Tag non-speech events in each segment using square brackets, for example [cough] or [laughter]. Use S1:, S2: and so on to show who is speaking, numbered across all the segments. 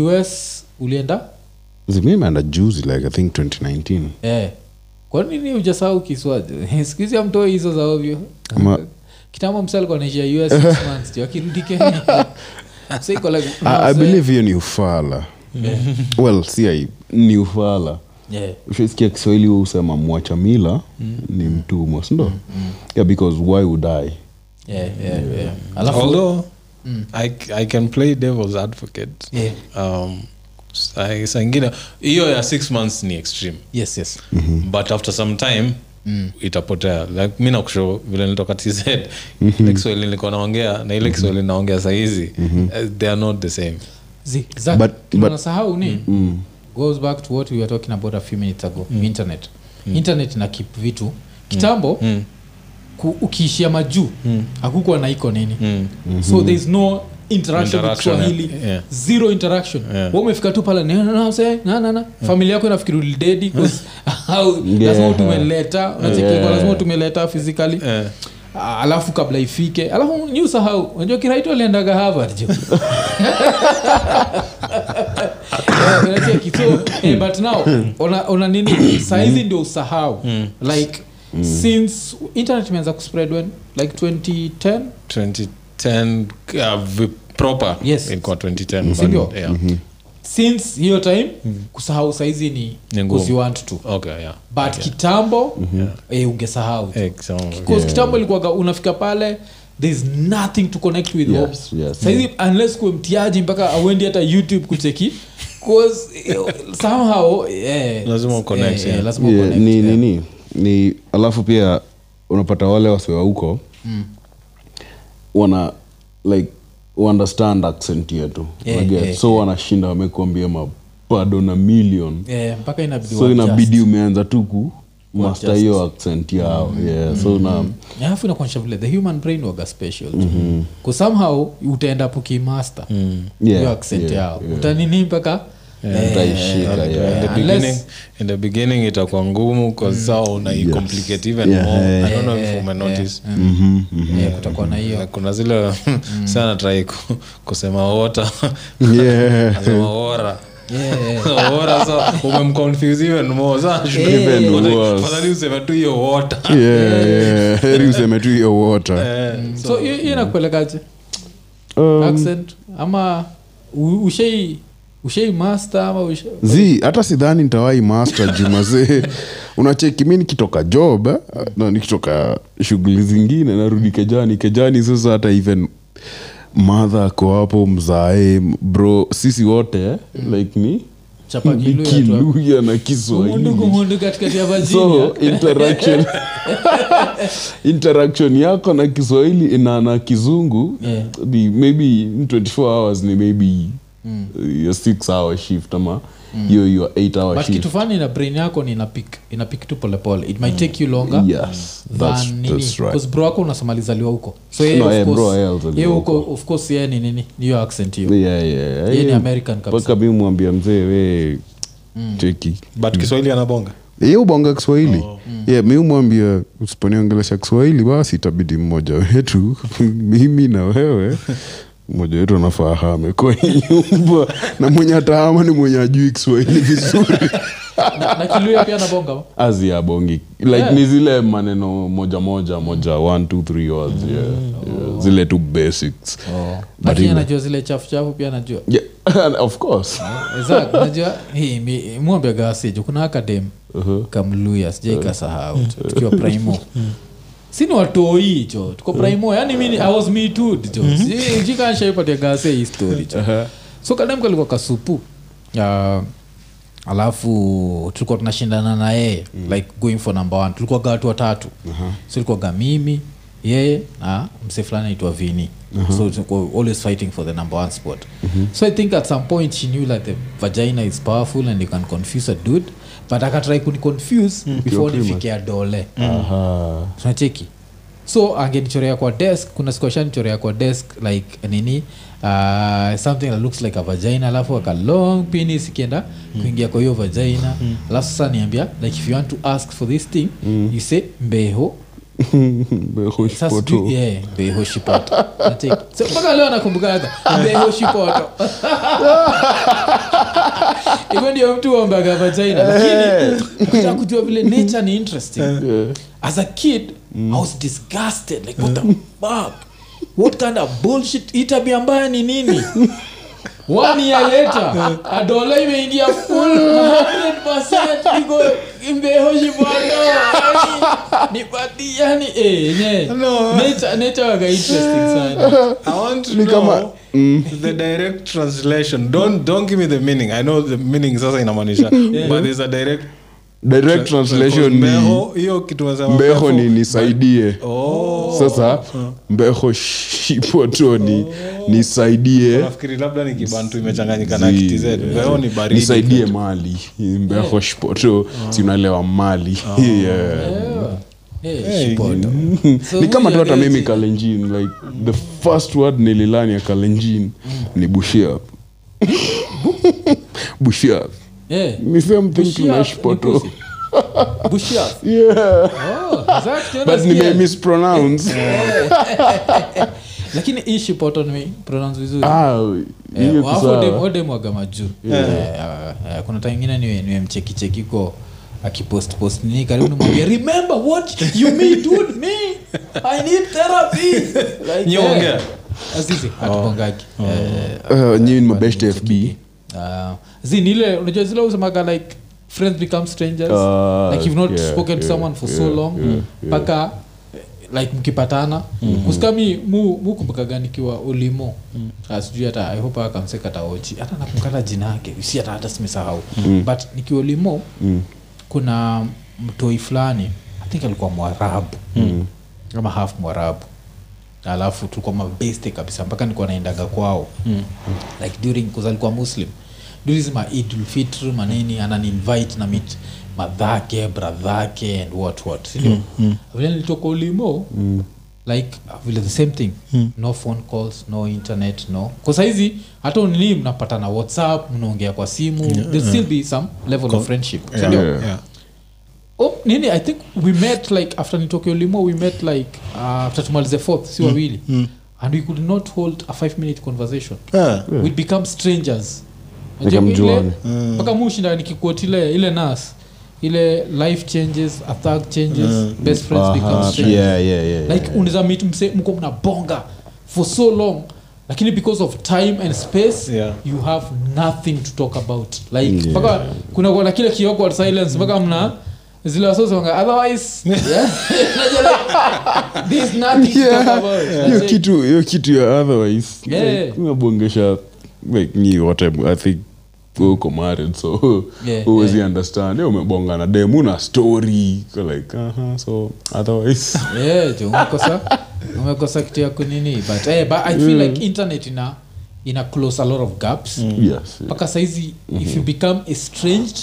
S1: us ulienda?
S2: Zimeenda juzi like i think 2019
S1: eh. kwa nini ujasahau kiswaji [laughs] sikuhizi amtoi hizo za ovyo.
S2: Ma...
S1: kitambo msa alikuwa naishia us six [laughs] months jo akirudi kenya. [laughs] So iko like,
S2: I, i believe hiyo ni ufala. Well si ai ni ufala.
S1: Yeah.
S2: ushasikia kiswahili husema mwacha mila ni mtumwa sindo yeah because why would i?
S1: Yeah, yeah, yeah. alafu
S3: although I, i can play devil's advocate.
S1: Yeah.
S3: um, sa- saa ingine hiyo ya six months ni extreme.
S1: Yes yes.
S3: But after some time itapotea. Like mi nakusho vile nilitoka tz ile kiswahili nilikuwa naongea na ile kiswahili naongea sahizi uh, they are not the same.
S1: Zi, ni
S2: mm. but-
S1: goes back to what we were talking about a few minutes ago internet. Internet na keep vitu. Kitambo ku, ukiishia majuu mm. akukuwa naiko nini. So there is no interaction
S3: Interaction,
S1: Swahili.
S3: yeah.
S1: zero interaction.
S3: Yeah.
S1: Wewe umefika tu pale "Na- na- na- mse, na- na- na." familia yako inafikiri ulidedi [laughs] lazima
S2: Yeah.
S1: tumeleta lazima tumeleta physically.
S3: Eh.
S1: Ah, alafu kabla ifike alafu nyi usahau unajua kiraito aliendaga harvard jo. [laughs] [laughs] So, eh, but now ona, ona nini? Saizi ndio usahau. Like since internet imeanza kuspread when like 2010
S3: 2010 uh, proper
S1: Yes.
S3: ilikuwa 2010
S1: Sindio?
S3: but, yeah.
S1: since hiyo time kusahau saizi ni you want to
S3: okay yeah
S1: but kitambo eh, ungesahau tu.
S3: Eh, so,
S1: Because kitambo ilikuwaga unafika pale thereis nothing to connect with
S2: Yes,
S1: home.
S2: yes.
S1: saizi unless kuwe mtiaji mpaka auendi hata youtube kucheki eh, somehow eh,
S3: Lazima uconnect,
S1: eh,
S3: yeah.
S1: eh,
S2: Yeah,
S1: uconnect, yeah.
S2: nini ni alafu pia unapata wale wasewa huko wana like understand accent yetu
S1: Yeah,
S2: Unaget?
S1: yeah,
S2: so wanashinda wamekuambia mabado na million.
S1: Yeah, mpaka inabidi
S2: so inabidi umeanza tu ku master hiyo accent yao yeah so na
S1: alafu inakuonyesha vile the human brain waga special mm somehow utaenda pukimaster
S2: Yeah,
S1: hiyo accent
S2: yeah,
S1: yao.
S2: yeah.
S1: utanini mpaka eh,
S3: in
S2: yeah.
S3: the beginning in the beginning itakuwa ngumu kasaa saa unaicomplicate even
S2: Yeah,
S3: more.
S2: Yeah.
S3: i don't know
S1: Yeah,
S3: if umenotice
S2: Mhm, mhm.
S1: eh, kutakuwa na hiyo.
S3: Kuna zile [laughs] sana trai kusema wota
S2: Yeah. [laughs]
S3: asema ora
S1: Yeah, yeah.
S3: ora sa umemconfuse even more. Sa
S2: Even [laughs] worse.
S3: fadhali useme tu hiyo wota
S2: Yeah, yeah. heri useme tu hiyo water.
S1: So hiyo hiyo inakupelekaje
S2: Um,
S1: accent? Ama ushai ushai master ama
S2: zi hata sidhani nitawai master jumazee [laughs] unacheki mi nikitoka job eh, na nikitoka shughuli zingine narudi kejani. Kejani sasa hata even madha ako hapo mzae bro sisi wote eh, like ni
S1: kiluya
S2: na
S1: Gumundu,
S2: kiswahili
S1: gumundu katikati ya [laughs] Virginia.
S2: so interaction. [laughs] Interaction yako na kiswahili na na kizungu
S1: Yeah.
S2: maybe 24 hours ni maybe your 6 hour shift ama hiyo your 8 hour
S1: but
S2: shift.
S1: kitu fani na brain yako ni inapik inapik tu polepole it might take you longer
S2: yes that's,
S1: than
S2: that's right.
S1: Because bro wako unasema alizaliwa huko. So yeye
S2: No,
S1: of
S2: eh,
S1: course-
S2: bro, yeye
S1: huko.
S2: huko.
S1: of course yeye ni nini? Ni hiyo accent hiyo.
S2: Yeah, yeah.
S1: Yeye ni American kabisa.
S2: mpaka mi mwambia mzee we cheki
S3: but kiswahili anabonga?
S2: Ye ubonga kiswahili. Yeah, mi umwambia usiponiongelesha kiswahili basi itabidi mmoja wetu [laughs] mimi na wewe [laughs] mmoja wetu anafaa hame [laughs] nyumba. Na mwenye atahama ni mwenye ajui kiswahili vizuri. Azi abongi. Like
S1: Yeah.
S2: ni zile maneno moja moja moja one two three words yeah, yeah. zile tu basics.
S1: Lakini anajua zile chafu chafu pia anajua.
S2: Yeah, [laughs] of course.
S1: Exact, najua hii mi- mwambia kuna akadem kamluya sijaikasahau tukiwa primo [laughs] sini watoi cho tuko primo yani mi i was me too cho jikanshaipatia gase hii story cho so kadem kalikuwa kasupu. Uh, alafu tulikuwa tunashindana na yeye like going for number one. Tulikuwaga watu watatu. So tulikuwaga mimi yeye na mse fulani aitwa vini so always fighting for the number one spot. So i think at some point she knew like the vagina is powerful and you can confuse a dude but akatrai kuniconfuse before nifikia dole
S2: mm.
S1: tunacheki so angenichorea kwa desk kuna siku ashanichorea kwa desk like nini? Uh, something that looks like a vagina alafu aka long penis ikienda kuingia kwa hiyo vagina. Alafu sasa niambia like if you want to ask for this thing you say mbeho [laughs] Sijui- yeah, behoshipoto [laughs] mpaka leo nakumbukaga behoshipoto [laughs] hivyo ndio mtu lakini kujua vile nature ni interesting. As a kid i was disgusted. Like what the fuck? What kind of bullshit? Hii tabia mbaya ni nini one year later adola imeingia full. 100% iko imbehoshibando nipati yani eh,
S3: No.
S1: nature nature waga interesting sana.
S3: I want to know
S2: kama-
S3: the direct translation. Don't don't give me the meaning. I know the meaning sasa inamaanisha, [laughs] but there's a direct
S2: direct translation ni
S3: Mbeho,
S2: ni nisaidie.
S3: Oh.
S2: sasa mbeho [laughs] shipoto ni nisaidie.
S3: Nafikiri labda ni kibantu imechanganyika na
S2: Zi-
S3: kitz mbeho
S2: nisaidie mali. Shipoto si unaelewa mali. [laughs] Yeah.
S1: Eh,
S3: Hey.
S1: shipoto. [laughs] So
S2: ni kama tu hata mimi kalenjin like the first word nililani ya kalenjin ni bushia. Bushiap
S1: Eh,
S2: ni same thing
S1: ni
S2: yeah.
S1: Oh,
S2: but [laughs]
S1: lakini vizuri.
S2: Ah
S1: Eh,
S2: hiyo
S1: alafu
S2: kisawa.
S1: odem- odem waga majuu. Eh, eh, kuna ingine niwe niwe mchekicheki ko nini karibu nimwambia remember what you me dude? Me? I need therapy. Like,
S3: Nyi ongea?
S1: azizi hatupongagi
S2: Uh, nyinyi ni mabest fb
S1: uh, zini ile unajua zile usemaga like friends become strangers.
S2: Uh,
S1: like you've not
S2: yeah,
S1: spoken to someone for so long
S2: mpaka yeah,
S1: yeah. like mkipatana. Mu mukumbukaga nikiwa ulimo Ah, sijui hata ihope hope hata nakumkata jina yake si hata hata simesahau. But nikiwa ulimo kuna mtoi fulani i think alikuwa mwarabu. Kama half mwarabu alafu tulikuwa mabeste kabisa mpaka nilikuwa naendaga kwao mm. like during alikuwa muslim durisma idulfitr manini ananinvite na mit madhake bradhake and what what sindio mm. mm. vile nilitoka ulimo mm like vile the same thing mm. no phone calls no internet no kwa sahizi hata unini mnapata na whatsapp mnaongea kwa simu yeah, there'll still be some level of friendship sindio
S2: Yeah.
S3: Yeah.
S1: Oh, nini i think we met like after nitokeo limo we met like uh, after tumalize fourth si wawili and we could not hold a five minute conversation
S3: Ah.
S1: we'd become strangers
S2: Like mjuane.
S1: mpaka mushinda nikikuot ile ile nas ile life changes a changes mm. best friends become strangers
S2: yeah, yeah, yeah,
S1: like
S2: yeah.
S1: unaweza meet mse mko mnabonga for so long lakini because of time and space
S3: Yeah.
S1: you have nothing to talk about like
S2: Yeah.
S1: kuna kuna kile kioko silence mpaka mna zile wasosonga otherwise [laughs] [laughs] there's nothing to talk about.
S2: Hiyo
S1: That's it.
S2: kitu hiyo kitu ya otherwise.
S1: Yeah.
S2: like, unabongesha like nyi wote i think uko married so
S1: Yeah,
S2: huwezi understand yeah, umebonga na dem una story Ko like uh-huh, so otherwise. [laughs]
S1: Yeah, jo, umekosa umekosa kitu ya kunini but, eh, but i feel like internet ina ina close a lot of gaps.
S2: Yes
S1: mpaka saizi if you become estranged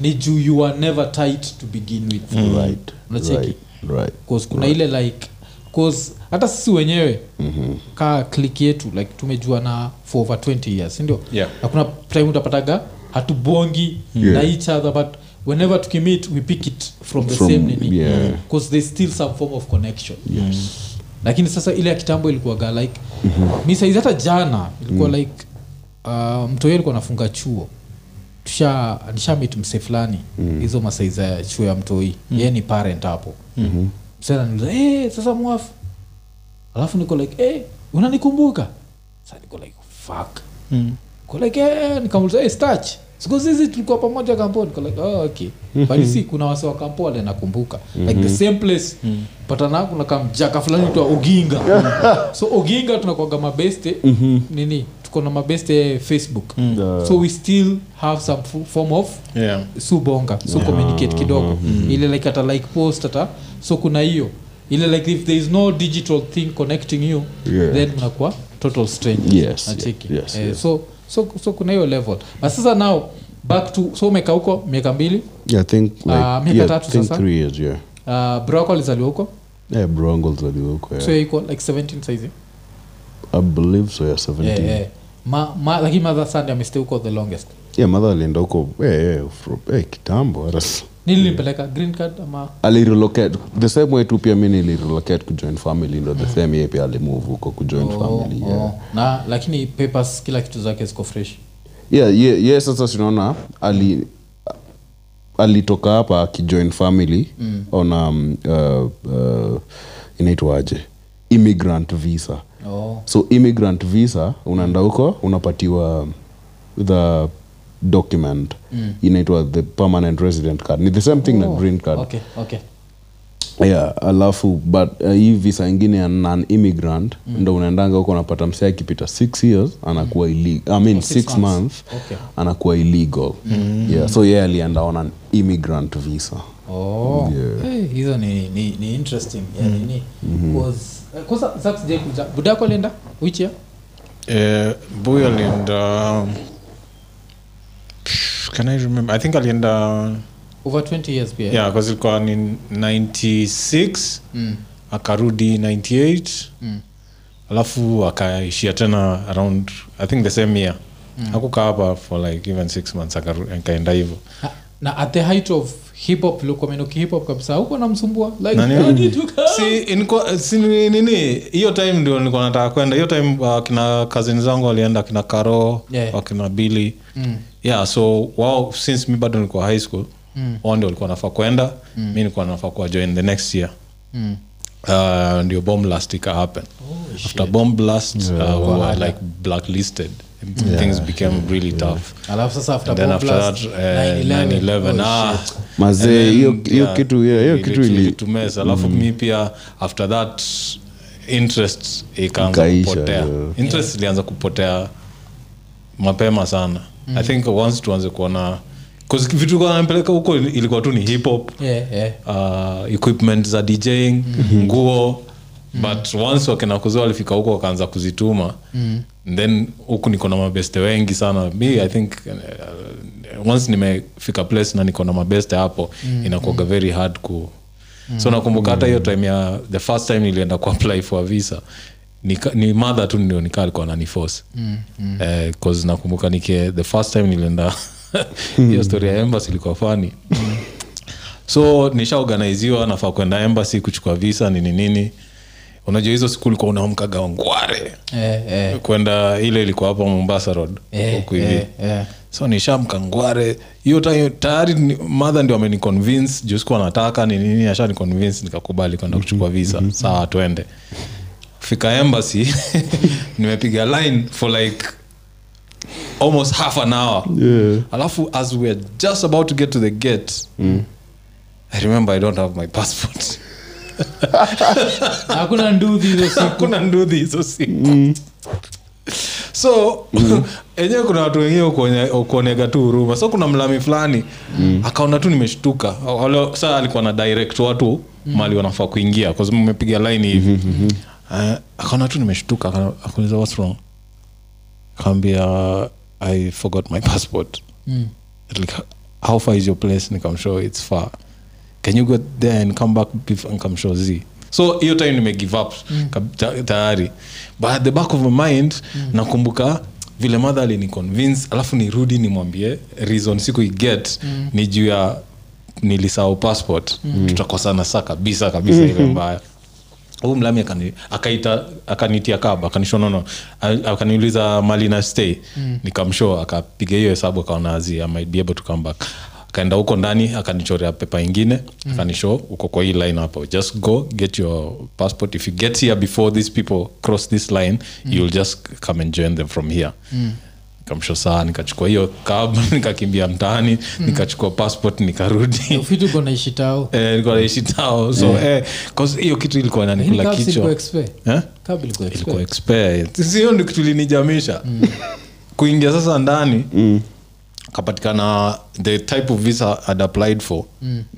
S1: ni juu you are never tight to begin with
S2: right
S1: Unacheki?
S2: right right
S1: cause kuna ile like cause hata sisi wenyewe mm-hmm. kaa klik yetu like tumejua na for over 20 years sindio
S3: Yeah.
S1: na kuna time utapataga hatubongi
S2: Yeah.
S1: na each other but whenever tukimit we pick it from the
S2: From-
S1: same nini
S2: yeah.
S1: cause there's still some form of connection
S2: yes
S1: lakini sasa ile ya kitambo ilikuwaga like mm-hmm. mi saizi hata jana ilikuwa mm. like uh, mtoyo alikuwa anafunga chuo tusha nishamit mse fulani. Hizo mm. masaiza ya chuo ya mtoi. Mm. ye ni parent hapo. Mm-hmm. msena hey, sasa mwafu alafu niko like hey, unanikumbuka? Sa niko like fuck.
S3: Mm.
S1: ko like hey, nikamuliza hey, stach sikuzizi tulikuwa pamoja kampo niko like oh, okay. But si kuna wase wa kampo wale nakumbuka like the same place. Patana kuna kamjaka fulani twa oginga. [laughs] So oginga tunakwaga mabeste. Nini tuko na mabeste facebook. So we still have some form of
S3: Yeah.
S1: subonga so communicate kidogo. Ile like ata like post ata. So kuna hiyo. Ile like if there is no digital thing connecting you
S2: Yeah.
S1: then mnakuwa total strangers
S2: Yes,
S1: Nacheki.
S2: yes,
S1: Eh,
S2: yes.
S1: so so so kuna hiyo level. But sasa now back to so umeka huko miaka mbili?
S2: Yeah think like
S1: Ah, miaka
S2: yeah,
S1: tatu sasa?
S2: three years yeah.
S1: Uh, broko alizaliwa huko?
S2: Yeah
S1: so
S2: yeah.
S1: iko like 17 size
S2: i believe so yeah 17
S1: yeah,
S2: yeah,
S1: yeah. Ma, ma, lakini mother sunday amestay huko the longest.
S2: Mother alienda huko eh eh, from- eh kitambo hata s-
S1: nilipeleka green card ama?
S2: Alirelocate the same way tu pia mi nilirelocate kujoin family ndo the same year pia alimove huko kujoin family yeah.
S1: oh. na lakini papers kila kitu zake ziko fresh.
S2: Yeah, yeah, yeah, sasa tunaona ali alitoka hapa akijoin family mm. on um, uh, uh, inaitwaje? Immigrant visa
S1: oh.
S2: so immigrant visa unaenda huko unapatiwa the document mm. inaitwa the permanent resident card ni the same thing na green card
S1: okay okay
S2: yeah alafu but uh, hii visa ingine ya non immigrant mm. ndo unaendanga huko unapata msee akipita six years anakuwa illegal i mean
S1: six
S2: six,
S1: months.
S2: months,
S1: Okay.
S2: anakuwa illegal mm. yeah so yeye alienda on an immigrant visa
S1: oh. hey, hizo ni, ni, ni interesting yeah, nini Was- eh, kwanza kuja budako alienda which year
S3: Eh, boy alienda can i remember i think alienda
S1: over 20 years pia
S3: yeah because ilikuwa ni 96
S1: mm.
S3: akarudi 98
S1: Mm.
S3: alafu akaishia tena around i think the same year mm. akukaa hapa for like even six months akaenda hivyo
S1: na, at the height of hip hop hip hop kabisa huko namsumbua like
S3: Nani?
S1: I need to come.
S3: si, inikuwa- si nini hiyo time ndio nilikuwa nataka kwenda hiyo time wakina kazini zangu walienda akina karo
S1: Yeah.
S3: wakina bili
S1: Mm.
S3: yeah so wao since mi bado nilikuwa high school mm. wao ndio walikuwa nafaa kwenda mm. mi nilikuwa nafaa kuwa join the next year
S1: Mm.
S3: uh, ndio bomb blast ika happen after bomb blast uh, we were like blacklisted things became really tough
S1: alafu sasa after
S3: and then after that uh,
S1: 9/11.
S3: 9/11
S1: Oh,
S3: ah.
S2: Mazee, hiyo- hiyo kitu- yeah, hiyo kitu ili-
S3: ilitumes. alafu mi pia after that interest ikaanza kupotea
S2: yeah.
S3: interest ilianza kupotea mapema sana i think once tuanze kuona vitu nampeleka huko ilikuwa tu ni hip hop
S1: Yeah, yeah.
S3: uh, equipment za djing nguo but once wakina kuzia walifika huko wakaanza kuzituma mm. then huku niko na mabeste wengi sana. Mi i think uh, once nimefika place na niko na mabeste hapo mm. inakuaga very hard ku so nakumbuka hata hiyo time ya the first time nilienda kuapply for a visa Nika, ni madha tu ndio nikaa alikuwa naniforce mm, mm. eh, cause nakumbuka nike the first time nilienda hiyo story ya embassy ilikuwa fani so nishaorganiziwa nafaa kwenda embassy kuchukua visa nini nini unajua hizo siku ulikuwa unaamkaga ngware
S1: Eh, eh,
S3: kwenda ile ilikuwa hapa mombasa road
S1: eh,
S3: huku hivi.
S1: eh, eh.
S3: so nishamka ngware. Hiyo tayari madha ndio ameniconvince juu sikuwa nataka ni nini asha niconvince nikakubali kwenda kuchukua visa. Sawa twende. Fika embassy [laughs] nimepiga line for like almost half an hour.
S2: Yeah.
S3: alafu as weare just about to get to the gate i remember i don't have my passport [laughs]
S1: hakuna nduhi hizo siku.
S3: Hakuna nduthi hizo siku. So [laughs] enyewe kuna watu wengine ukuonega tu huruma. So kuna mlami fulani akaona tu nimeshtuka. Wale- saa alikuwa na direct watu mali wanafaa kuingia kwa sababu mmepiga laini hivi. Eh, akaona tu nimeshtuka akauliza what's wrong? Akaambia i forgot my passport. Like, how far is your place? Nikamshow it's far can you go there and come back before show z? So hiyo time nime give up mm. tayari. But at the back of my mind nakumbuka vile madha aliniconvince alafu nirudi nimwambie reason siku iget ni juu ya nilisahau passport. Tutakosana saa kabisa kabisa ile mbaya. Huu mlami akani- akaita akanitia kab akanishonono akaniuliza mali na stay? Mm. nikamshow akapiga hiyo hesabu akaona azi I might be able to come back akaenda huko ndani akanichorea pepa ingine mm. akanishow uko kwa hii line hapo just go get your passport. If you get here before these people cross this line mm. you'll just come and join them from here. Mm nikamsho saa nikachukua hiyo kab [laughs] nikakimbia mtaani nikachukua passport nikarudi.
S1: Ufiti naishi tao. [laughs]
S3: Eh, so eh, hiyo kitu ilikuwa
S1: nanikula
S3: inanikula
S1: cabs ilikuwa
S3: kichwa.
S1: expe.
S3: Eh? Sio ndio kitu linijamisha kuingia sasa ndani kapatikana the type of visa I'd applied for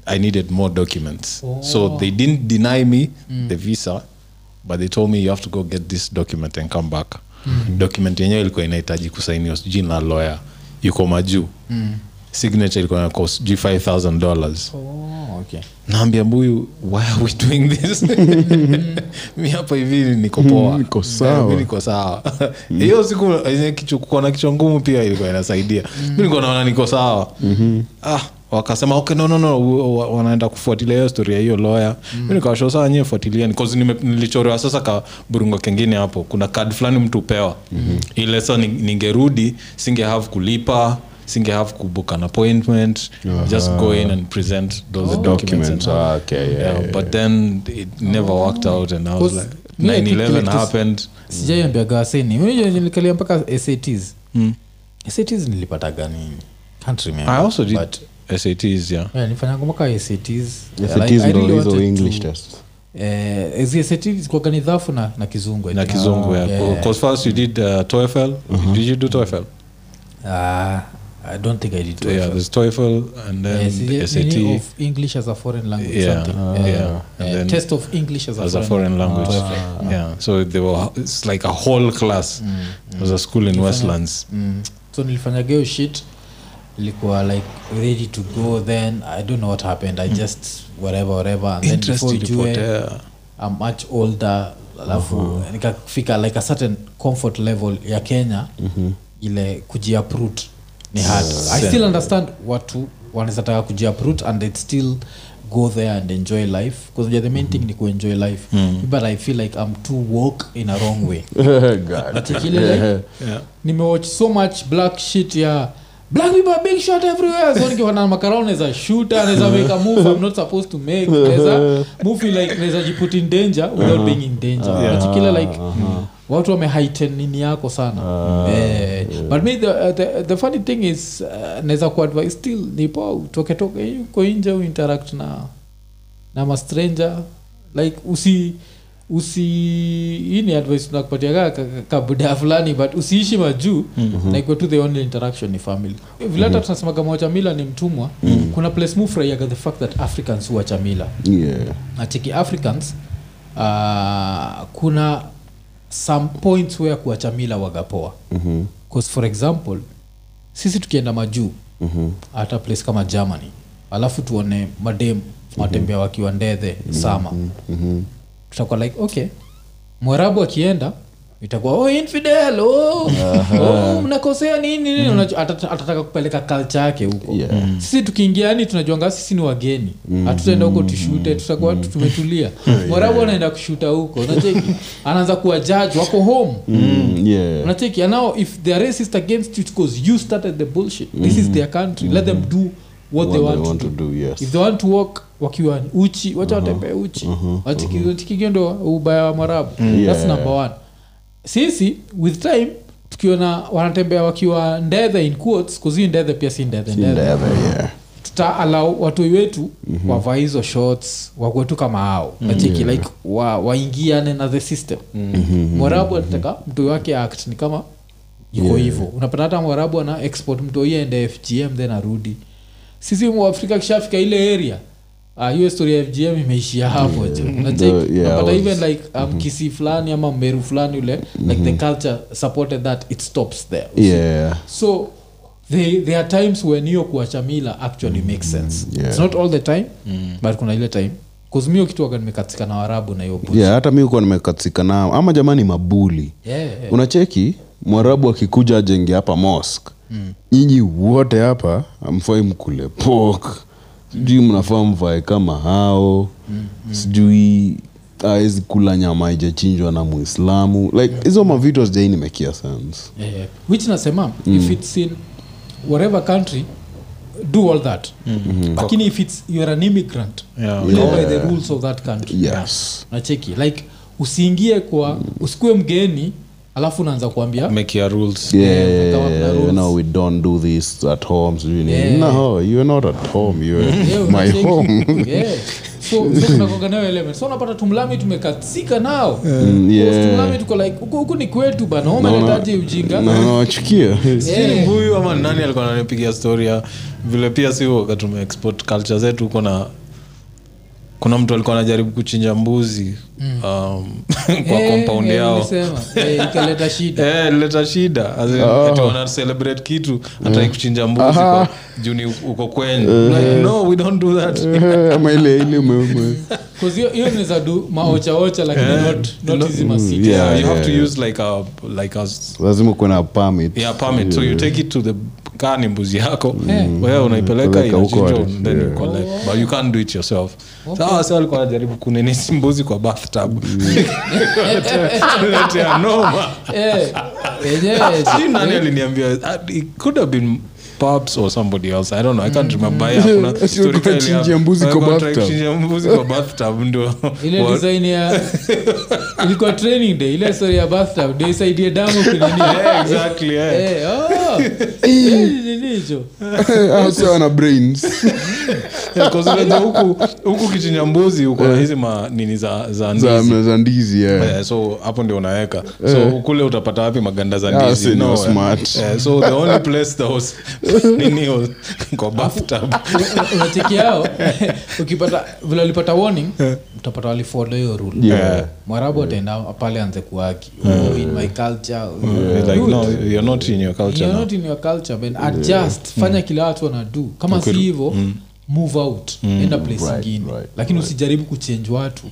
S3: i needed more documents. So they didn't deny me the visa but they told me you have to go get this document and come back. Document yenyewe ilikuwa inahitaji kusainiwa sijui na lawyer. Yuko majuu signature ilikuwa na cost g 5000 dollars.
S1: Oh, okay.
S3: naambia mbuyu why are we doing this? [laughs] Mi hapa hivi niko poa.
S2: Niko sawa.
S3: Niko sawa. Hiyo siku yenye kichwa- na kichwa ngumu pia ilikuwa inasaidia. Mi nilikuwa naona niko sawa. Ah wakasema okay no no no wanaenda kufuatilia hiyo storia ya hiyo lawyer. Mm. mi nikawasho saa nyie fuatiliani nilichorewa sasa ka burungo kengine hapo. Kuna kad fulani mtu upewa mm-hmm. ile sa ningerudi singe have kulipa singe have kubook an appointment just go in and present those documents and
S2: documents ah, okay, yeah,
S3: yeah,
S2: yeah,
S3: but then it never worked out and i was like
S1: me, I think
S3: 9-11
S1: like this-
S3: happened
S1: sijaiambiaga waseni nilikalia mpaka sats sats nilipataga nini Can't remember.
S3: i also did
S1: But,
S3: sats yeah
S1: yeah, mpaka sats
S2: SATs ndo hizo english
S1: dhafu na, na kizungu
S3: na kizungu yeah.
S1: yeah.
S3: yeah. first you did uh, TOEFL. Did you do TOEFL?
S1: Ah, i don't think i did TOEFL.
S3: Yeah, there's TOEFL and then
S1: Yes,
S3: the SAT
S1: of english as a foreign language
S3: Yeah,
S1: something.
S3: uh,
S1: Yeah.
S3: yeah. And
S1: Yeah,
S3: then
S1: test of english as as a,
S3: foreign, a foreign language.
S1: TOEFL.
S3: Yeah, so they were. It's like a whole class. Mm, mm. It was a school in Westlands.
S1: mm. so nilifanyaga hiyo shit ilikuwa like ready to go then i don't know what happened i just whatever whatever and then before
S3: ilipotea.
S1: I'm much older alafu uh-huh. nikafika like a certain comfort level ya kenya mm-hmm. ile kujiaprut ni hard. I still understand watu wanaweza taka kujiaprut and it still go there and enjoy life. Because the main thing ni kuenjoy life. But i feel like i'm too woke in a wrong way. [laughs] Particularly like,
S3: Yeah.
S1: nimewatch so much black shit ya black people are being shot everywhere. So nikiwa na makarao naweza shoot naweza make a move. I'm not supposed to make. Naweza [laughs] move like naweza jiput in danger without being in danger. Unachikile like watu wameheighten nini yako sana. Eh, but me the, the, the funny thing is uh, naweza kuadvise still nipo utoke uko nje uinteract na na mastranger like usi usi hii ni advice tunakupatia ka- ka- fulani but usiishi majuu. Mm-hmm. we're to the only interaction ni family. Vile hata tunasemaga mwachamila ni mtumwa kuna place mufurahiaga the fact that africans huwa chamila
S2: Yeah.
S1: nachiki africans uh, kuna some points where kuachamila wagapoa
S2: mm-hmm.
S1: cause for example sisi tukienda majuu
S2: Mhm.
S1: hata place kama germany alafu tuone madem watembea wakiwa ndethe sama
S2: Mhm.
S1: tutakuwa like okay mwarabu akienda itakuwa oh, infidel oh, oh, mnakosea nini nini? Atata- atataka kupeleka kalcha yake huko.
S2: Yeah.
S1: sisi tukiingia yani tunajuanga sisi ni wageni. Hatutaenda huko tushute tutakuwa mm. tumetulia. [laughs] Mwarabu anaenda kushuta huko. Unacheki? [laughs] Anaanza kuwa judge wako home.
S2: Mm, yeah.
S1: unacheki? And now if they are racist against you because you started the bullshit. This is their country. Let them do what, they want, to, do.
S2: yes.
S1: if they want to walk wakiwa uchi wacha watembee uchi. Watikigio ndo ubaya wa mwarabu. That's
S2: Yeah.
S1: number one sisi with time tukiona wanatembea wakiwa ndethe in quotes kuzii ndethe pia si ndethe ndethe.
S2: yeah.
S1: tutaalau watoi wetu mm-hmm. wavaa hizo shots wakwetu kama hao. Nacheki like wa, waingiane na the system. Mm-hmm. mwarabu anataka mtoi wake act ni kama iko hivo unapata hata mwarabu ana export mtoi ende fgm then arudi. Sisi mwafrika kishafika ile area Ah, hiyo story ya fgm imeishia hapo jo [laughs] even like um, kisi fulani ama mmeru fulani ule like the culture supported that it stops there
S2: Yeah.
S1: so they, there are times when hiyo kuachamila actually makes sense.
S2: Yeah.
S1: it's not all the time but kuna ile time. Kuzimio kitu nimekatika na warabu na hiyo
S2: yeah, hata mi ukuwa nimekatika nao ama jamani mabuli.
S1: Yeah, yeah.
S2: unacheki? Mwarabu akikuja ajenge hapa mosk mm. nyinyi wote hapa amfai mkule pok sijui mnafaa mvae kama hao. Mm, sijui awezi kula nyama haijachinjwa na muislamu. Like hizo mavitu sijai nimekia sense.
S1: Yeah, yeah. which nasema if it's in whatever country do all that. Lakini if it's you're an immigrant
S3: Yeah.
S1: play by the rules of that country.
S2: Yes.
S1: Nacheki like usiingie kwa usikue mgeni alafu unaanza kuambia
S3: Make your rules.
S2: yeah,
S1: kama kuna
S2: you
S1: rules.
S2: know we don't do this at home sijui nini.
S1: Yeah.
S2: no you're not at home you're [laughs]
S1: Yeah,
S2: my
S1: unacheki.
S2: home
S1: Yeah. so [laughs] so kunakuwaga nayo element so unapata tumlami tumekatsika nao
S2: Mm, yeah.
S1: Tumlami tuko like huku huku ni kwetu bana umeletaje ujinga
S2: na nawachukia [laughs]
S3: Sijui ni ama ni nani alikuwa ananipigia story ya vile pia si wakati culture zetu huko na kuna mtu alikuwa anajaribu kuchinja mbuzi um, [laughs] kwa compound
S1: eh,
S3: yao.
S1: nilisema. Eh, [laughs] shida.
S3: Eh, shida. As in, ati wana celebrate kitu hataki kuchinja mbuzi kwa- juni uko kwenyu. Like, no we don't do that. [laughs]
S2: Ama ile ile ume- ume-
S1: hiyo- hiyo niza du maochaocha lakini not, not hizi masiti
S2: Yeah,
S3: yeah, you have
S2: yeah.
S3: to use like a like a
S2: lazima kuwe na permit.
S3: Yeah permit. So you take it to the kaa ni mbuzi yako.
S1: Mm.
S3: wewe unaipeleka
S2: Peleka
S3: inachinjwa
S2: ati-
S3: then you
S2: yeah.
S3: collect. But you can't do it yourself. Sawa sa alikuwa anajaribu kunenisi mbuzi kwa bathtub Letea noma nani aliniambia it could have been Pops or somebody else. I don't know. I can't remember. Yeah, kuna [laughs] story kali
S2: wanachinjia mbuzi kwa bathtub.
S3: wanachinjia mbuzi kwa bathtub ndio.
S1: Ile design ya ilikuwa training day. Ile story ya bathtub ndio isaidie damu [laughs] kunini
S3: Yeah, exactly yeah.
S1: Oh. Eh, nini hicho
S2: Ah, sio wana brains
S3: Yeah, 'cause unajua huku kichinya mbuzi uko na hizi manini za za ndizi
S2: ndizi yeah.
S3: Yeah, so hapo ndio unaweka so kule utapata wapi maganda za
S2: Ah,
S3: ndizi No,
S1: ukipata vile alipata warning utapata walifolo hiyo rule.
S2: Yeah.
S1: mwarabu ataenda pale anze kuaki. Oh, in my culture.
S3: It's like no you're not in your culture
S1: You're
S3: now.
S1: not in your culture man. Adjust. Fanya kila watu wanadu kama si hivo move out. Enda place
S2: Right,
S1: ingine.
S2: right,
S1: lakini usijaribu kuchange watu.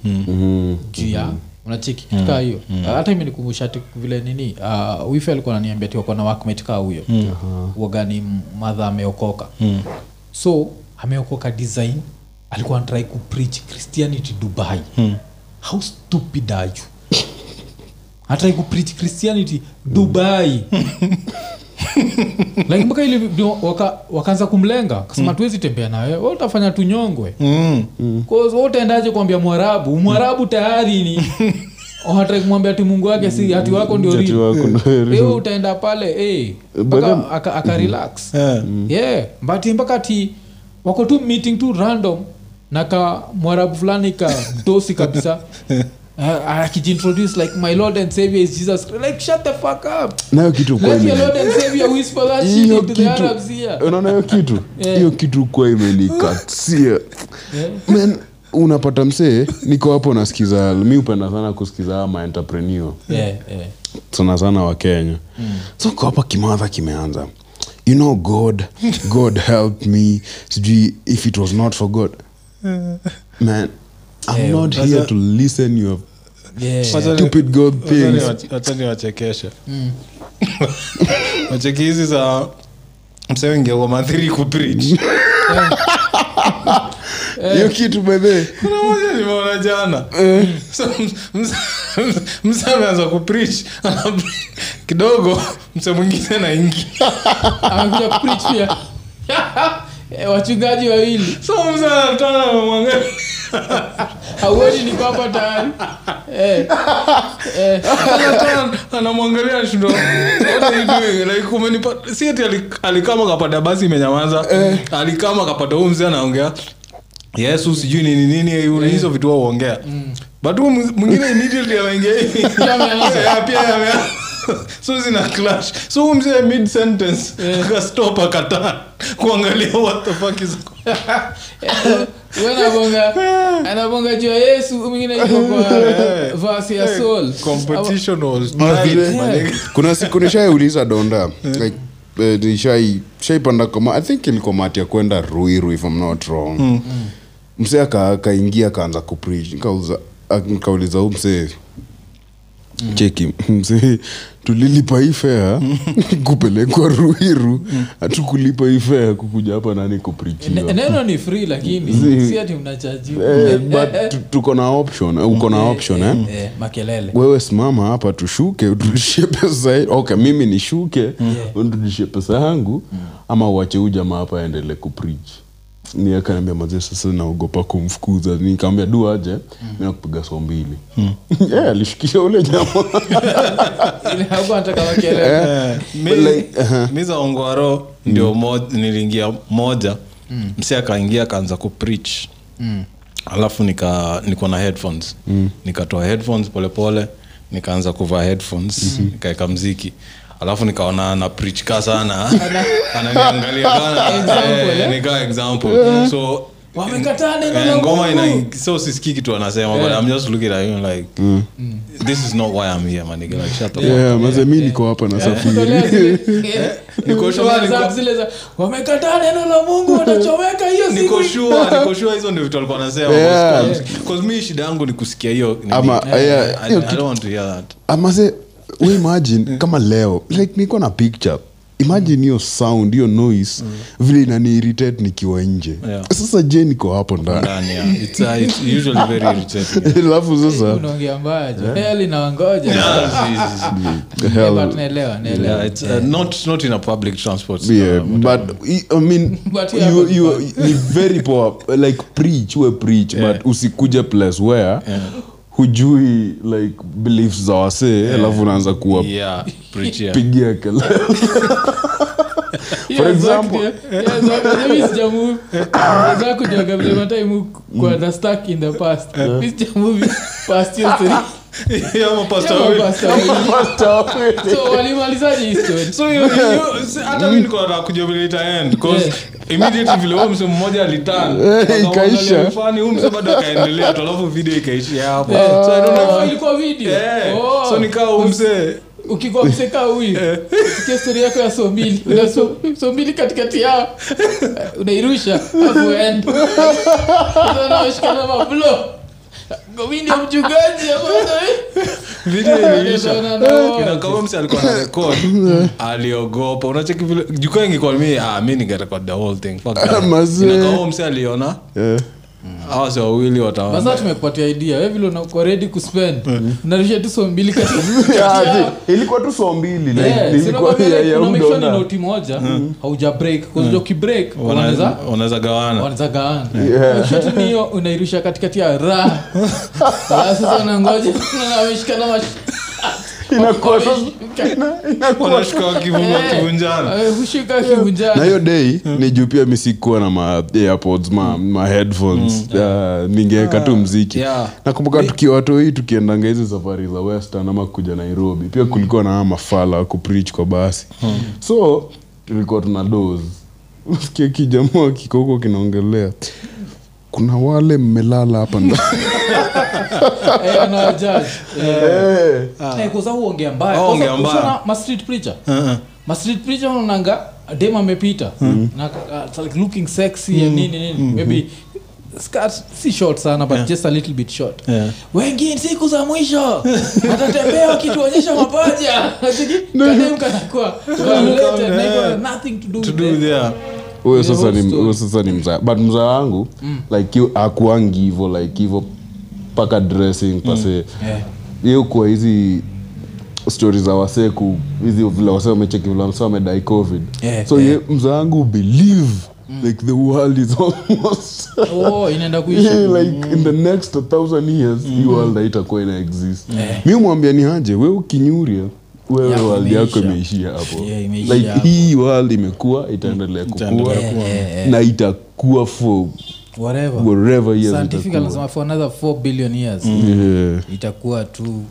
S1: Juu ya unacheki kitu kaa hiyo. Hata imenikumbusha ti vile nini uh, wife alikuwa naniambia tiwako na workmate kaa huyo. Uagani madha ameokoka. So ameokoka design alikuwa anatrai kupreach christianity dubai. How stupid are you? Anatrai kupreach christianity dubai. Like mpaka ili waka, wakaanza kumlenga kasema tuwezi tembea nawe we utafanya tunyongwe.
S3: Mm.
S1: mm. wewe utaendaje kuambia mwarabu? Mwarabu tayari ni. Hataki kumwambia ati mungu wake si hati wako ndio
S2: Ati
S1: real.
S2: wako ndio real.
S1: Wewe utaenda pale eh,
S2: But
S1: aka, aka relax.
S3: Yeah.
S1: yeah. But mpaka ati wako tu meeting tu random na ka mwarabu fulani ka dosi kabisa. [laughs] Uh, akijintroduce like my lord and savior is jesus. Christ. like shut the fuck up.
S2: Nayo kitu kwa
S1: let lord and savior whisper that shit
S2: hiyo
S1: the
S2: kitu.
S1: Arabs here
S2: unaona hiyo kitu? [laughs]
S1: Yeah.
S2: kitu kwa imenikatia.
S1: Yeah.
S2: Man, unapata msee niko hapo nasikiza mi upenda sana kusikiza ama
S1: yeah, yeah.
S2: sana sana wa kenya. So ko hapa kimadha kimeanza. You know god? God help me. Sijui if it was not for god man i'm
S1: Yeah,
S2: not here to listen your
S1: Yeah.
S2: Stupid god things.
S3: wachani wacha ni wachekeshe. Wacheki hizi za msewengeuo madhiri kuprich [laughs]
S2: hiyo kitu bedhe
S3: kuna moja nimeona jana. So, mse- ameanza kuprich [laughs] kidogo mse mwingine naingia
S1: amekuja kupreach pia [laughs] Eh, wachungaji wawili.
S3: So anatana
S1: hauoni ni hapa tayari. Eh, eh,
S3: Anatana, anamwangalia shindo what are you doing like umenipa si ati ali- alikama kapata basi imenyamaza. Alikama kapata huu mzee anaongea. Yesu sijui nini nini hizo vitu but huu mwingine immediately ameingia hivi.
S1: Pia ameanza. [laughs]
S3: So zina clash. So mzee mid sentence akastop [laughs] akataa kuangalia what the fuck is
S1: anabonga anabonga juu ya yesu mwingine iko kwa vasi ya soul.
S3: competition was tight,
S2: kuna siku nishaiuliza donda [laughs] like shaipanda koma i think ilikuwa mati ya kwenda ruiru if I'm not wrong. Msee aka- akaingia akaanza kupreach nikauliza ah, huu msee cheki mzee tulilipa hii fea [laughs] kupelekwa ruiru. Hatukulipa hii fea kukuja hapa nani
S1: Ne-
S2: kuprichiwa
S1: ni free lakini si ati mnachajiwa.
S2: Eh, [laughs] tuko na option eh, uko na option eh?
S1: Eh, makelele.
S2: Wewe simama hapa tushuke uturudishie pesa okay mimi nishuke unirudishie pesa yangu ama uache huu jamaa hapa aendelee kuprich ni akaniambia mazee sasa naogopa kumfukuza. Nikaambia du aje [laughs] [laughs] mi nakupiga so mbili. Yeah, alishikisha ule
S1: makelele
S3: Eh,
S2: uh-huh.
S3: za ongwaro ndio mo- niliingia moja. Msi akaingia akaanza kupreach alafu nika niko na headphones. Nikatoa headphones polepole nikaanza kuvaa headphones. Nikaeka mziki alafu nikaona na preach ka sana. [laughs] Ananiangalia kana eh,
S1: eh?
S3: nika example. So
S1: wamekataa neno
S3: Eh,
S1: la
S3: ngoma ina so sisikii kitu anasema but i'm just looking at him like this is not why i'm here my nigga. Like shut up.
S2: Yeah, maze mi niko hapa
S1: Kutolea
S2: nasafiri [laughs]
S3: Niko sure, niko-
S1: zap zile za wamekataa neno la mungu watachomeka hiyo siku.
S3: niko sure [laughs] niko sure hizo ndio vitu alikuwa anasema because shida yangu ni kusikia hiyo.
S2: Ama, yeah,
S3: I,
S2: hiyo
S3: I
S2: kitu-
S3: don't want to hear that.
S2: Amaze we imagine kama leo like niko na picture. Imagine hiyo sound hiyo noise vile inaniiritate nikiwa nje.
S3: Yeah.
S2: sasa je niko hapo ndani?
S3: Ndani yeah. it's, uh, usually very [laughs] irritating.
S2: Alafu sasa
S1: unaongea mbaya jo heli nawangoja. [laughs]
S2: Hell,
S1: But naelewa naelewa.
S3: Yeah, it's not not in a public transport
S2: yeah, but I- i mean
S1: But yeah,
S2: you,
S1: but-
S2: you, ni very poor like preach we preach
S3: Yeah.
S2: but usikuje place where
S3: Yeah.
S2: Hujui like beliefs za wasee alafu unaanza kuwa
S3: yeah
S2: pigia kelele. [laughs] For example-
S1: vile matime kwa the stuck in the past? Past [laughs]
S3: hata mi niko vile itaend. Immediately vile huyo mse mmoja
S2: Eh, ikaisha.
S3: fani huyu mse bado akaendelea tu alafu video ikaishia hapo.
S1: Eh,
S3: so I don't know
S1: oh, ilikuwa video?
S3: Eh,
S1: Oh.
S3: so nikaa mse.
S1: Ukikuwa mseka huyu. Sikia stori yako ya sombili una so, sombili katikati yao unairusha afu [laughs] mablo
S3: aliogopa unacheki vile jukaa ingekuwa mi ah mi ningerecord the whole thing fuck that.
S2: Mazee.
S3: Inakaa mse aliona
S2: Eh.
S3: Hawa si wawili wataona
S1: sasa tumekupatia idea. We vile unakuwa ready kuspend tu
S2: zi- [laughs] ilikuwa tu so mbili ilikuwa
S1: sinakwambia
S2: ya-
S1: like,
S2: ya
S1: una make sure ni
S2: udonda.
S1: noti moja. Hauja break. Ukibreak wanaweza
S3: wanaweza gawana.
S1: Wanaweza gawana.
S2: Yeah.
S1: Shoot ni hiyo unairusha katikati ya raha. [laughs] Sasa unangoja. [laughs] Na ameshikana
S2: Inakuwa [laughs]
S1: Eh, hushika
S2: na hiyo day ni juu pia misikuwa na maairpods ma, ma headphones. Uh, ningeweka tu mziki.
S3: yeah.
S2: nakumbuka tukiwa watoi tukiendanga hizi safari za western ama kuja nairobi. Pia kulikuwa na mafala kuprich kwa basi. So tulikuwa tuna dos [laughs] sikia kijamaa kiko huko kinaongelea. Kuna wale mmelala hapa ndani [laughs]
S1: Eh, anawajaji. Eh.
S2: Eh.
S1: Eh, huongea mbaya.
S3: Oh,
S1: Kwanza
S3: ongea mbaya.
S1: ushaona ma street preacher?
S3: Uh-uh.
S1: ma preacher unaonanga dem amepita. Na uh, like looking sexy and nini nini. Maybe skirt si short sana but just a little bit short.
S3: Yeah.
S1: wengine siku za mwisho watatembea wakituonyesha mapaja. Kadem kanakuwa violated na iko na nothing to do
S3: to
S1: with
S3: do
S1: it.
S2: huyo sasa ni sasa ni mzaa. But mzaa wangu like akuangi hivo like hivo paka dressing pase.
S1: Yeah.
S2: hiyo kwa hizi stori za waseku hizi vile wase wamecheki vile wasee wamedai covid.
S1: Yeah,
S2: so
S1: yeah.
S2: ye mzaa wangu believe like the world is [laughs] almost
S1: oh inaenda kuisha.
S2: Like in the next thousand years hii world haitakuwa ina exist. Mi umwambia ni haje we ukinyuria wewe world yako imeishia hapo.
S1: Yeah,
S2: like
S1: hapo.
S2: hii world imekuwa itaendelea kukua
S1: Yeah, yeah, yeah.
S2: na itakuwa for
S1: whatever
S2: wherever years
S1: scientific
S2: itakuwa.
S1: anasema for another 4 billion years
S2: Yeah.
S1: itakuwa tu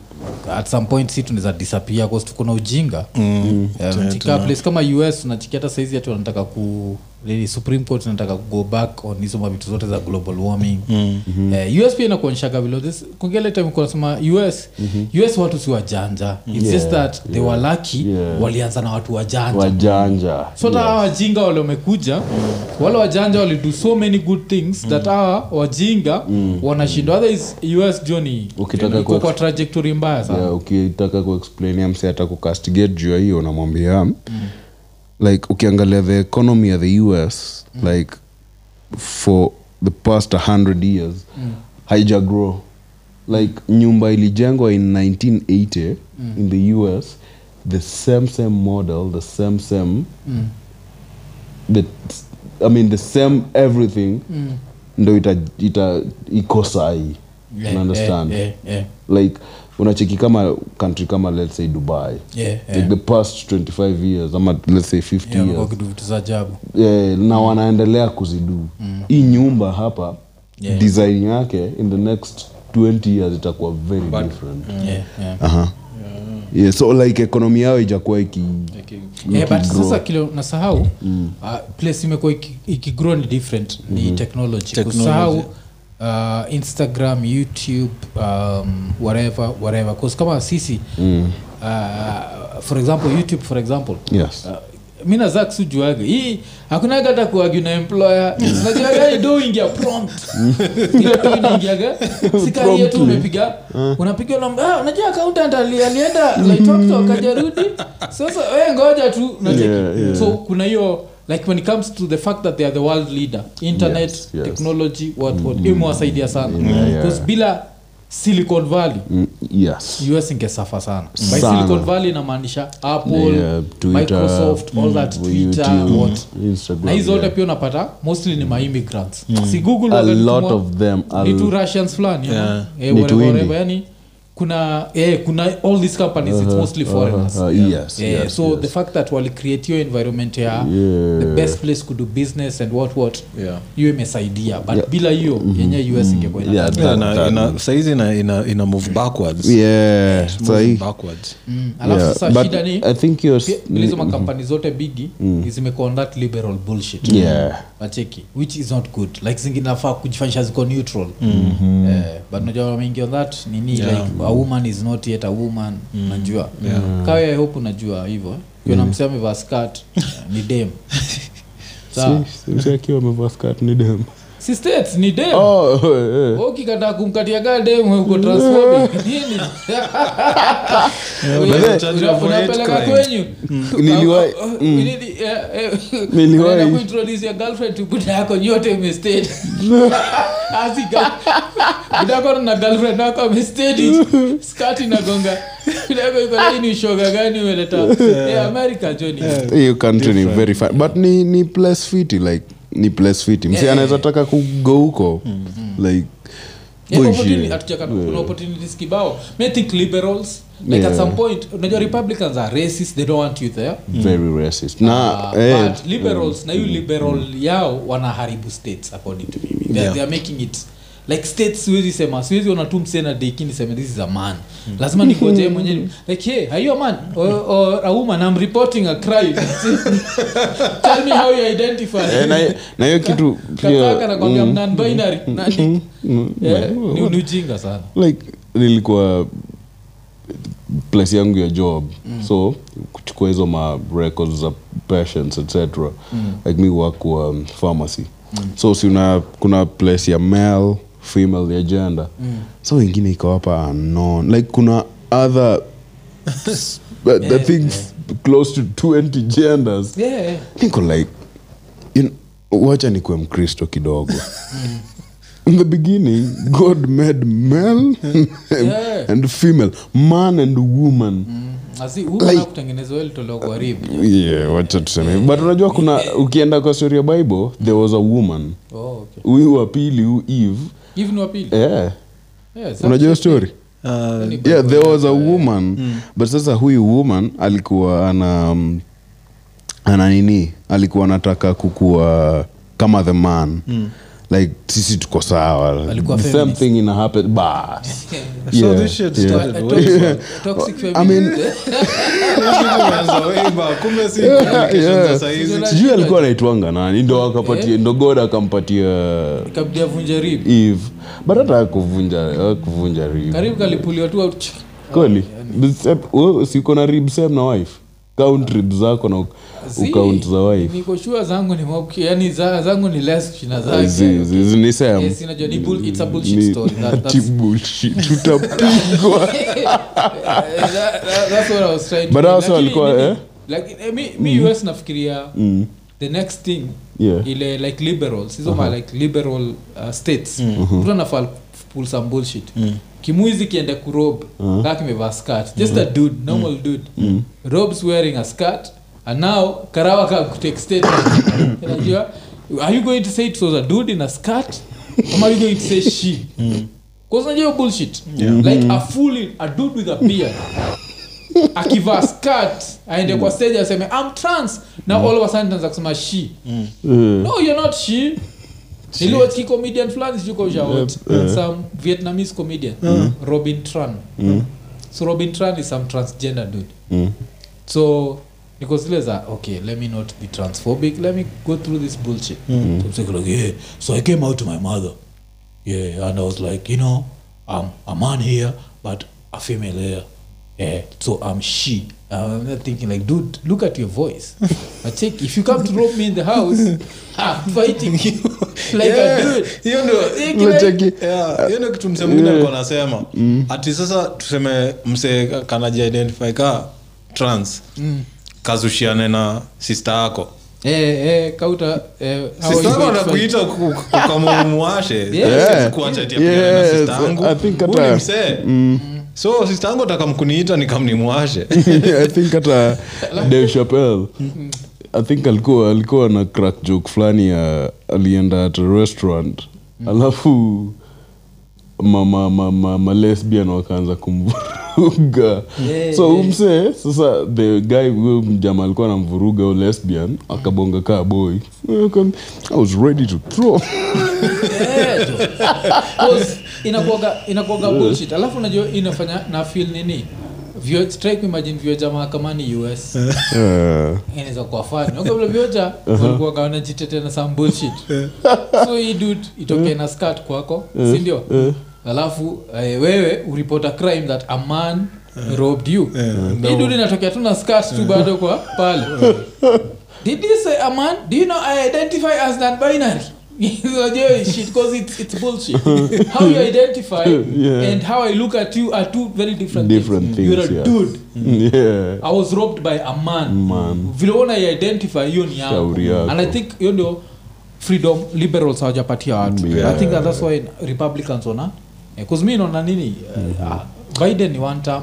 S1: at some point si tunaweza disappear cause tuko na ujinga mm. um, place kama us unachikia hata saizi hatu wanataka ku nini, supreme court nataka go back on hizo mavitu zote za global warming. Mm-hmm. uh, us pia inakuonyeshaga time kunasema us mm-hmm. us watu si wajanja. Its
S2: Yeah,
S1: just that they were lucky
S2: yeah.
S1: walianza na watu wajanja.
S2: Wajanja.
S1: So hata hawa wajinga wale wamekuja wale wajanja walido so many good things that hawa wajinga wanashindwa otherwise us joni
S2: Ukitaka
S1: kwa trajectory mbaya sana.
S2: Yeah, ukitaka kuexplainia mse hata kukastigate juu ya hiyo unamwambia like ukiangalia the economy ya the us like for the past 100 years haija grow like nyumba ilijengwa in 1980 in the us the same same model the same same the, i mean the same everything ndo ita, ita iko sahii
S1: Yeah,
S2: unaunderstand
S1: yeah, yeah,
S2: like unacheki kama country kama let's say dubai.
S1: Yeah,
S2: like the past 25 years ama let's say 50
S1: Yeah,
S2: years.
S1: za ajabu.
S2: Yeah, na wanaendelea kuzidu. Hii nyumba hapa
S1: Yeah.
S2: design yake in the next 20 years itakuwa very different.
S1: Yeah, yeah.
S2: Aha. yeah, so like ekonomi yao ijakuwa iki
S1: Eh, but sasa kile nasahau uh, place imekuwa iki- ni different ni technology.
S3: Technology.
S1: kusahau uh, instagram youtube um, whatever whatever. 'Cause kama sisi uh, for example youtube for example.
S2: Yes.
S1: Uh, mi nazak hii hakunaga hata kuagi na employer. [laughs] Najuaga do ingia prompt. [laughs] Inaingiaga. [laughs] Sikaie tu umepiga. Unapiga ah, unajua accountant alienda laitoktok ajarudi sasa we ngoja tu. Unacheki.
S2: Yeah, yeah.
S1: so kuna hiyo like when it comes to the fact that they are the world leader internet
S2: Yes, yes.
S1: technology what what imewasaidia sana
S2: Yeah, yeah.
S1: Bila silicon valley
S2: Mm, yes
S1: us ingesafa sana by silicon valley inamaanisha apple
S2: Yeah, Twitter,
S1: microsoft all that
S2: mm,
S1: twitter
S2: YouTube,
S1: what na hizo zote
S2: yeah.
S1: pia unapata mostly ni maimmigrants si google
S2: a lot of them
S1: ni tu russians fulani you know?
S3: Yeah.
S1: Eh,
S2: Ni
S1: whatever,
S2: tu
S1: whatever. Yani kuna eh, kuna all these companies it's mostly foreigners.
S2: uh, yes,
S1: Eh,
S2: yes,
S1: so
S2: yes.
S1: the fact that wali create your environment ya
S2: Yeah.
S1: the best place to do business and what what
S3: Yeah.
S1: hiyo imesaidia. But bila hiyo yenye us ingekuwa
S2: Yeah,
S3: Yeah, na-
S2: that-
S3: ina- saizi ina, ina, ina move backwards.
S2: Yeah
S3: Moving
S2: sahi
S3: backwards.
S1: Mm, alafu
S2: yeah,
S1: sasa shida ni
S2: i think you're
S1: hizo makampani zote bigi zimekuwa on that liberal bullshit.
S2: Yeah.
S1: Wacheki which is not good. Like zinginafaa kujifanyisha ziko neutral. Mm-hmm. eh, but unajua wameingia on that nini
S3: Yeah.
S1: like a woman is not yet a woman najua yeah. kawa i hope unajua hivyo kiona msee amevaa skirt [laughs] ni dem.
S2: Akiwa amevaa skirt ni dem
S1: si states ni dem.
S2: Oh eh, eh.
S1: ukikataa kumkatia kaa dem uko [laughs] [laughs] kwenyu. Oh, oh, oh, girlfriend to buda yako nyote umestate [laughs] asika buda na girlfriend wako amestate skati nagonga ni ushoga gani umeleta eh america joni
S2: hiyo country ni very fun but ni ni place fiti like ni place msi
S1: Yeah,
S2: anaweza taka kugo huko. Like
S1: Yeah,
S2: boy,
S1: opportunity- kuna opportunities kibao. May think liberals like at some point unajua republicans are racist they don't want you there.
S2: Very racist. Na
S1: Uh,
S2: eh,
S1: but liberals na hiyo liberal yao wanaharibu states according to me. They,
S3: Yeah.
S1: they are making it like state siwezi sema. Siwezi ona tu msena deki niseme this is a man. Lazima nikoje [laughs] mwenyewe. Like hey are you a man? Or, or a woman i'm reporting a crime. [laughs] Tell me how you identify.
S2: Yeah, na- na hiyo kitu pia
S1: nakwambia
S2: mm,
S1: non binary. Nani?
S2: Mm,
S1: yeah, ni ni ujinga sana.
S2: Like nilikuwa place yangu ya job. So kuchukua hizo ma records za patients etc like mi work kwa um, pharmacy so si una kuna place ya male female agenda. Mm. so wengine ikawapa unknown. Like kuna other [laughs] but the
S1: Yeah,
S2: close to 20 genders.
S1: Yeah, yeah.
S2: niko like you know, wacha nikuwe mkristo kidogo. [laughs] In the beginning god made male [laughs]
S1: Yeah.
S2: and female man and woman.
S1: Mm.
S2: Yeah but unajua kuna ukienda kwa story ya bible there was a woman.
S1: Oh, okay.
S2: huyu wa pili hu eve
S1: hivi ni wapili
S2: yeah.
S1: yeah,
S2: unajua story?
S3: Uh,
S2: yeah there was a woman mm. but sasa huyu woman alikuwa ana um, ana nini? Alikuwa anataka kukuwa kama the man like sisi tuko sawa. Same thing ina happen bas [laughs]
S3: so this shit started.
S1: Toxic- toxic
S2: I mean. [laughs]
S1: Sijui
S2: alikuwa anaitwanga nani. Ndo akapatia ndo god akampatia
S1: Ikabidi avunje rib.
S2: Eve. But hata kuvunja kuvunja rib.
S1: Karibu kalipuliwa tu
S2: kweli? Siko na rib same na wife count rib zako na ukaunt za wife
S1: niko sure zangu ni mob- yani za- zangu ni less shina zake
S2: Zi- zi- zi- ni same.
S1: Yes, inajua ni bull- it's a bullshit
S2: Ni-
S1: story. That-
S2: ati [laughs]
S1: that's-
S2: bullshit. tutapigwa [laughs]
S1: That- that- that's what I was trying to
S2: But also
S1: Lakini
S2: eh?
S1: like, mi- mi US nafikiria
S2: Mm.
S1: the next thing
S2: Yeah.
S1: ile like liberals hizo ma like liberal uh, states mtu anafaa pull some bullshit kimuizi kiende kurob. Kaa kimevaa skirt. Just a dude normal mm. dude. Mm. robs wearing a skirt and now karawa ka kutake statement. Unajua? Are you going to say it was a dude in a skirt? Or are you going to say she? Cause unajua bullshit. Like a fool a dude with a beard. Akivaa skirt aende kwa stage aseme I'm trans. Na mm. all of a sudden anaanza kusema she. Mm. no you're not she niliwatch ki comedian fulani sijuko ushaot some vietnamese comedian. Robin tran. So robin tran is some transgender dude.
S2: Mm.
S1: so niko zile za okay let me not be transphobic. Let me go through this bullshit. So, like, yeah. so i came out to my mother. Yeah and i was like you know i'm a man here but a female here. Yeah. So i'm she i'm not thinking like dude look at your voice. [laughs] I check if you come to rob me in the house [laughs] i'm fighting you. [laughs] Like a dude.
S3: Hiyo ndio Yeah, ndio kitu msee mwingine alikuwa anasema ati sasa tuseme msee kanajiidentify ka trans kazushiane na sister yako.
S1: Eh eh kauta eh
S3: ukamumuashe
S2: Yeah.
S3: kuacha ati
S2: Yes,
S3: na sister yangu.
S2: I think
S3: Huyu ni
S2: hata-
S3: msee so sistangu atakamkuniita nikamnimwashe. [laughs]
S2: I think hata dave chapel i think alikuwa alikuwa na crack joke fulani ya alienda at a restaurant. Alafu mama mama malesbian wakaanza kumvuruga.
S1: Yeah,
S2: so umse sasa the guy huyo mjama alikuwa anamvuruga u lesbian akabonga kaa boy. I was ready to throw [laughs]
S1: tu. Cause inakuwaga inakuwaga bullshit alafu unajua inafanya na feel nini? Vio- try kuimagine vioja mahakamani us
S2: Eh,
S1: inaweza kuwa fani ukavile vioja walikuwaga wanajitetea na some bullshit. So hii dude itokee na skat kwako sindio alafu eh, wewe uripota crime that a man robbed you. Hii dude inatokea tu na skat tu bado kwa pale. Did you say a man? Do you know i identify as non-binary Unajua [laughs] shit cause it's, it's bullshit [laughs] how you identify [laughs]
S2: Yeah.
S1: and how i look at you are two very different,
S2: Different
S1: things. you're a
S2: things, yeah.
S1: dude
S2: yeah
S1: i was robbed by a man,
S2: Man.
S1: vile una identify hiyo ni yako and i think hiyo ndio freedom liberals hawajapatia watu
S2: Yeah.
S1: i think that's why republicans wana bcause mi naona nini uh, biden ni one term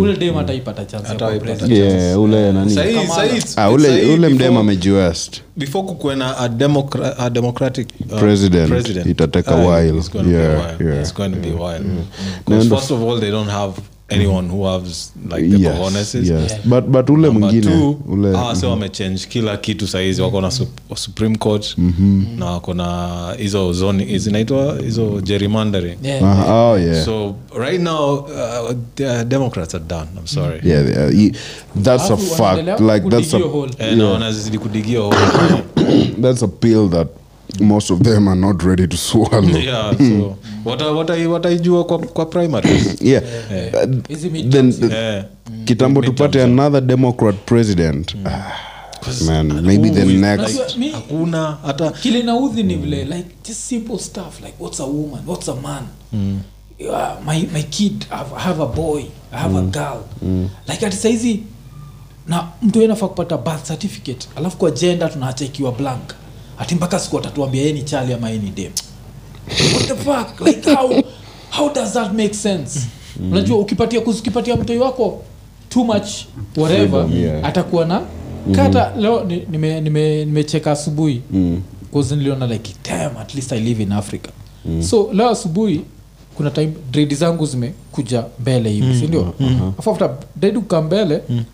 S1: ule dem ataipata chance ya kuwa president.
S2: yeah ule nani
S3: Sahi-
S1: Kamala.
S3: sahi
S2: ah, ule
S3: sahi
S2: ule mdem
S3: before-
S2: amejiwest
S3: before kukuwe na a, democra- a democratic uh,
S2: President, itatake
S3: Ah,
S2: while.
S3: it's going be a
S2: Yeah,
S3: while.
S2: yeah,
S3: It's going be a while.
S2: No,
S3: first of all, they don't have anyone who has like the
S2: yes,
S3: cojoneses.
S2: yes. but but ule mwingine ule
S3: hawa sasa wamechange kila kitu sahizi wako na sup- supreme court na wako na hizo zoni zinaitwa hizo gerrymandering
S1: Yeah.
S2: Ah, oh yeah
S3: so right now uh, the democrats are done i'm sorry
S2: yeah, yeah, he- that's a fact like that's a
S1: kudigio hole.
S3: Eh, na wanazidi kudigia hole. [coughs]
S2: that's a pill that most of them are not ready to swallow. [laughs]
S3: Yeah so kwa, kwa primaries? [coughs]
S2: Yeah. Uh, then
S1: midterms.
S3: Eh.
S2: kitambo tupate another democrat president. Ah, man maybe the next
S3: hakuna hata
S1: kile naudhi ni vile like just simple stuff like what's a woman what's a man? Uh, my, my kid I have, I have a boy i have a girl. Like at saizi na mtu anafaa kupata birth certificate alafu kwa gender tunaacha ikiwa blank ati mpaka siku atatuambia yeye ni chali ama yeye ni dem what the fuck? Like how how does that make sense? Unajua ukipatia ukipatia mtoi wako too much whatever
S2: Freedom, yeah.
S1: atakuwa na kata leo nimecheka nime- nime- nimecheka asubuhi.
S2: Mm.
S1: niliona like damn at least i live in africa. So leo asubuhi kuna time dredi zangu zimekuja mbele hivi sindio afu after dredi kukaa mbele mm.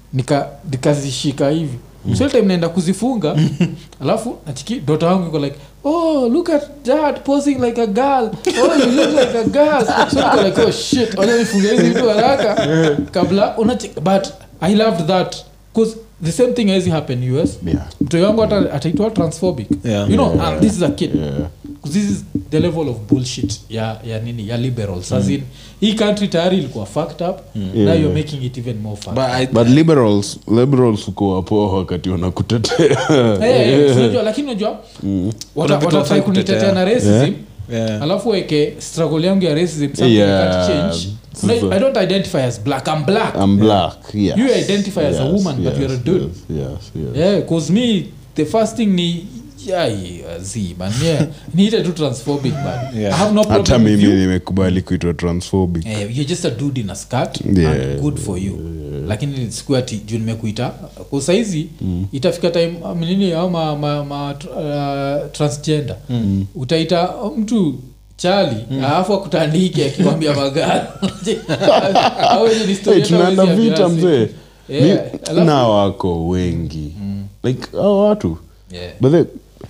S1: nikazishika hivi so time naenda kuzifunga. [laughs] Alafu nachiki dota wangu iko like oh look at that posing like a girl. Oh you look like a girl. So niko like oh shit wacha nifunge hizi vitu haraka? Kabla unachik but i loved that. Because the same thing has happen us
S2: Yeah.
S1: mtoi wangu hata ataitwa transphobic
S3: Yeah.
S1: you know
S2: Yeah.
S1: and this is a kid
S2: Yeah.
S1: this is the level of bullshit ya, ya nini ya liberals as in hii country tayari ilikuwa fucked up now
S2: Yeah.
S1: you're making it even more fucked
S3: but. I,
S2: but liberals liberals uko wapoa wakati wanakutetea [laughs]
S1: hey, yeah. unajua, lakini unajua
S3: Kuna
S1: wata-
S3: vitu
S1: watatry
S3: hawafai
S1: kunitetea na racism
S3: yeah.
S1: alafu weke struggle yangu ya racism something
S2: Yeah.
S1: Can't change Una-
S2: Sasa-
S1: i don't identify as black. I'm black.
S2: I'm black yes.
S1: You identify as a
S2: Yes,
S1: but you're a dude.
S2: yes, yes, yes.
S1: yeah cause me the first thing ni [laughs] niite tu transphobic i
S2: hata mimi nimekubali kuitwa transphobic.
S1: Eh, you're just a dude in a skirt.
S2: Yeah.
S1: and good for you. Lakini siku ati juu nimekuita. Kwa saizi itafika time nini au ma, ma, ma, uh, transgender. Utaita mtu chali alafu akutandike akikwambia [laughs] Au story
S2: hey, vita mzee.
S1: Yeah,
S2: na wako wengi. Like hao watu.
S1: Yeah.
S2: but then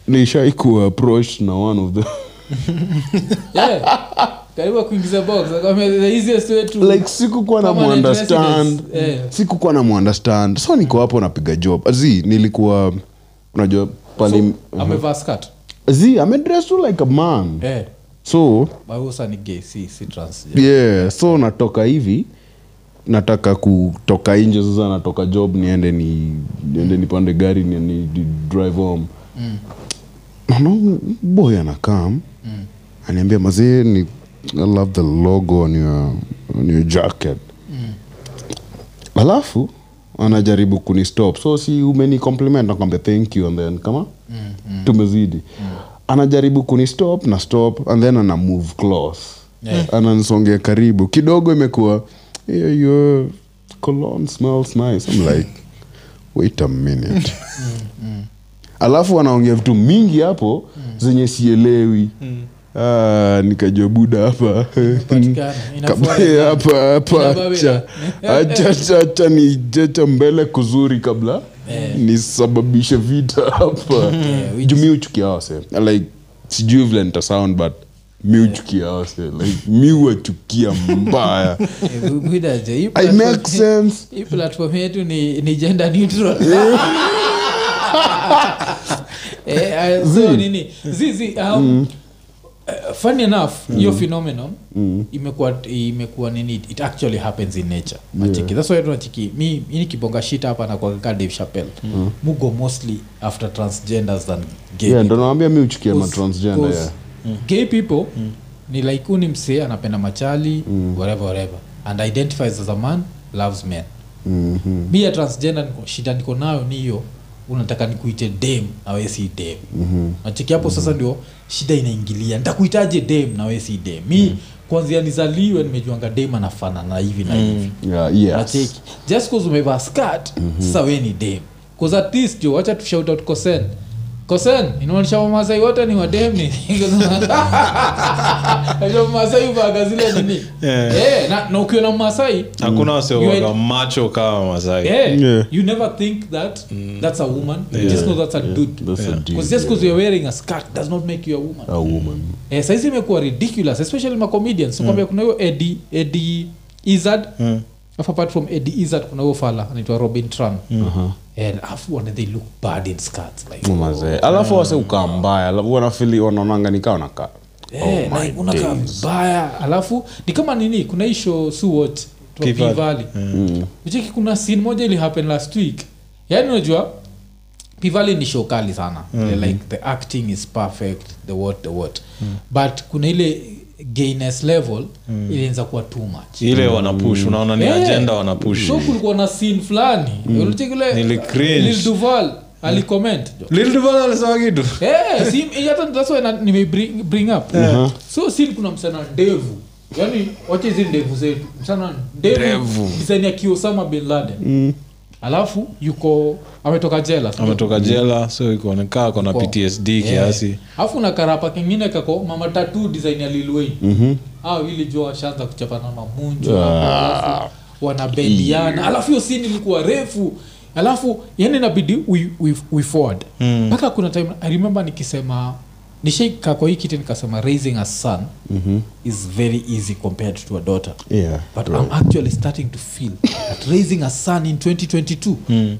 S2: nishai kuapproach na one of the [laughs]
S1: Yeah. karibu kuingiza box. The easiest way to
S2: like sikukuwa na muunderstand. sikukuwa na muunderstand. So niko hapo napiga job. Z nilikuwa unajua pale
S1: amevaa skirt.
S2: Zi amedress like a man.
S1: Eh
S2: so
S1: si si
S2: yeah so natoka hivi nataka kutoka nje sasa natoka job niende ni niende nipande gari ni, ni, ni drive home mm. naona boy anakam mm. aniambia mazee ni i love the logo on your, on your jacket mm. alafu anajaribu kunistop so si umeni compliment nakwambia thank you and then kama mm, mm. tumezidi mm. Anajaribu kunistop na stop and then ana move cloth.
S1: Yeah.
S2: ananisongea karibu. Kidogo imekuwa yeah, your cologne smells nice. I'm like wait a minute. [laughs] Alafu anaongea vitu mingi hapo zenye sielewi. Ah, nikajua buda [laughs] hapa. Hapa hapa acha. Acha acha- acha ni jeta mbele kuzuri kabla nisababishe vita [laughs] hapa.
S1: Which-
S2: juu mi uchukia wase like sijui vile nitasound but mi uchukia wase like mi wachukia mbaya. [laughs]
S1: Eh, Budaje, hii
S2: i make sense.
S1: hii platform yetu ni, ni gender neutral. Eh, [laughs] uh, so nini? Zizi um, uh, funny enough hiyo phenomenon imekuwa imekuwa nini it actually happens in nature. Nachiki that's why tunachiki mi ini kibonga shit hapa na kwa Dave Chappelle mugo mostly after transgenders than gay
S2: yeah ndio naambia mimi uchukie ma transgender yeah.
S1: gay people ni like uni msee anapenda machali whatever whatever and identifies as a man loves men.
S2: Mhm.
S1: mi ya transgender niko- shida niko nayo ni hiyo unataka nikuite dem na we si dem. Nacheki hapo sasa ndio shida inaingilia. Nitakuitaje dem na we si dem? Mi kwanzia nizaliwe nimejuanga dem anafanana hivi na hivi.
S2: Yeah, yes.
S1: nacheki just cause umevaa skirt sasa we ni dem. Cause at least jo wacha tushout out kosen kosen inaonyesha wamasai wote ni wadem [laughs] [laughs] masai uvaga zile nini
S3: Yeah.
S1: Eh, na, na ukiwa na masai
S3: hakuna
S1: You
S3: macho kama masai
S1: yeah,
S2: Yeah.
S1: you never think that that's a woman yeah. just know that's a dude
S2: That's
S3: Yeah.
S2: dude,
S1: because just
S2: yeah.
S1: because you're wearing a skirt does not make you a woman
S2: a woman
S1: eh, saizi imekuwa ridiculous especially macomedians mm. kwambia kuna hiyo edi edi izard
S3: Mm.
S1: Alafu apart from edi izard kuna huyo fala anaitwa robin tran
S2: Aha.
S1: and afu wana they look bad in skirts like
S2: mazee alafu wase ukaa mbaya alafu wanafili wanaonanga nikaa wanakaa
S1: Eh,
S2: my
S1: like, unakaa vibaya alafu ni kama nini kuna hii show suwot
S3: P-Valley.
S1: pivali
S2: Mm.
S1: ucheki kuna scene moja ili happen last week yaani unajua pivali ni show kali sana mm-hmm. like the acting is perfect the what the what mm. but kuna ile gayness level mm. ilianza kuwa too much.
S3: Ile wanapush unaona ni
S1: yeah.
S3: agenda wanapush
S1: so kulikuwa na scene fulani. Mm.
S3: Cringe.
S1: lil duval alicomment jo
S3: Lil Duval alisema kitu.
S1: Eh, si- hata that's why nime bring, bring up. So scene kuna msana ndevu. Yani wacha hizi ndevu zetu. Msana ndevu.
S3: Ndevu.
S1: design ya kiosama bin laden alafu yuko ametoka jela.
S3: Ametoka jela so ikuonekaa kona ptsd
S1: Yeah.
S3: kiasi.
S1: Alafu na karapa kengine kako mama tatu design ya lilwei mm-hmm. au ili jua washaanza kuchapana mamunju alafu wanabendiana. Alafu hiyo sini ilikuwa refu. Alafu yani inabidi we, we, we forward. Mpaka kuna time i remember nikisema nishaika kwa hii kiti nikasema raising a son mm-hmm. is very easy compared to a daughter
S2: yeah
S1: but i'm actually starting to feel that raising a son in 2022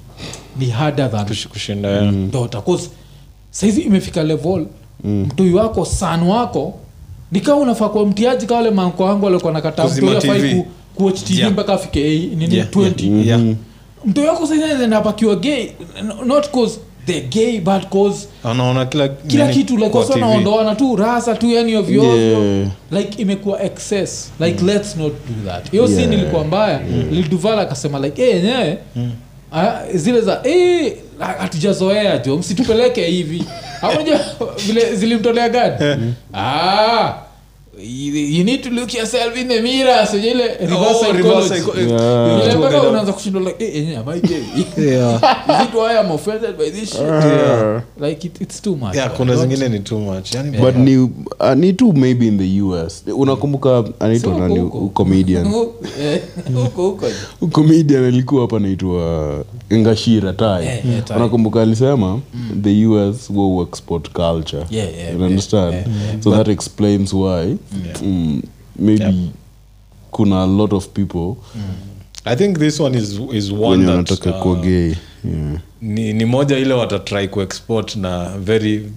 S1: ni harder than
S3: Kush- kushinda ya
S1: daughter cause saizi imefika level mm. mtoi wako san wako nikawa unafaa kuwa mtiaji kawale manko wangu alikuwa nakata
S3: Kuzima
S1: mtoi afai
S3: TV.
S1: ku, kuwatch tv
S3: Yeah.
S1: mpaka afike nini
S3: Yeah,
S1: 20
S3: yeah, yeah.
S1: mtoi wako saizi anaenda pakiwa gay not cause they're gay bad cause.
S3: Anaona kila
S1: kila kitu like wasa naondoana tu rasa tu yani ovyo ovyo.
S2: Yeah.
S1: like imekuwa excess. Like let's not do that. Hiyo
S2: Yeah.
S1: scene ilikuwa mbaya. Liduvala akasema like eh yenyewe ah, zile za eh, hatujazoea jo msitupeleke hivi. [laughs] Amoja vile zilimtolea gani ah you you need to look yourself in the mirror so ile reverse
S3: Oh, reverse
S1: psychology.
S2: Yeah.
S1: Ile mpaka unaanza kushindwa like eh yenyewe am I gay? [laughs]
S3: Yeah. [laughs]
S1: is it why I'm offended by this shit?
S2: Yeah.
S1: like it, it's too much
S3: Yeah, kuna zingine ni too much. Yani
S2: but ni uh, ni too maybe in the us unakumbuka anaitwa
S1: So
S2: nani? comedian.
S1: Eh, [laughs] huko huko.
S2: Comedian alikuwa hapa naitwa ngashira tai
S1: eh, Tai.
S2: unakumbuka alisema the us export culture
S1: Yeah, yeah,
S2: you understand
S1: yeah, yeah,
S2: so that explains why mm, maybe
S3: Yep.
S2: kuna a lot of people
S3: i think this one is, is one that, uh,
S2: kuwa gay yeah.
S3: ni, ni moja ile watatry kuexport na very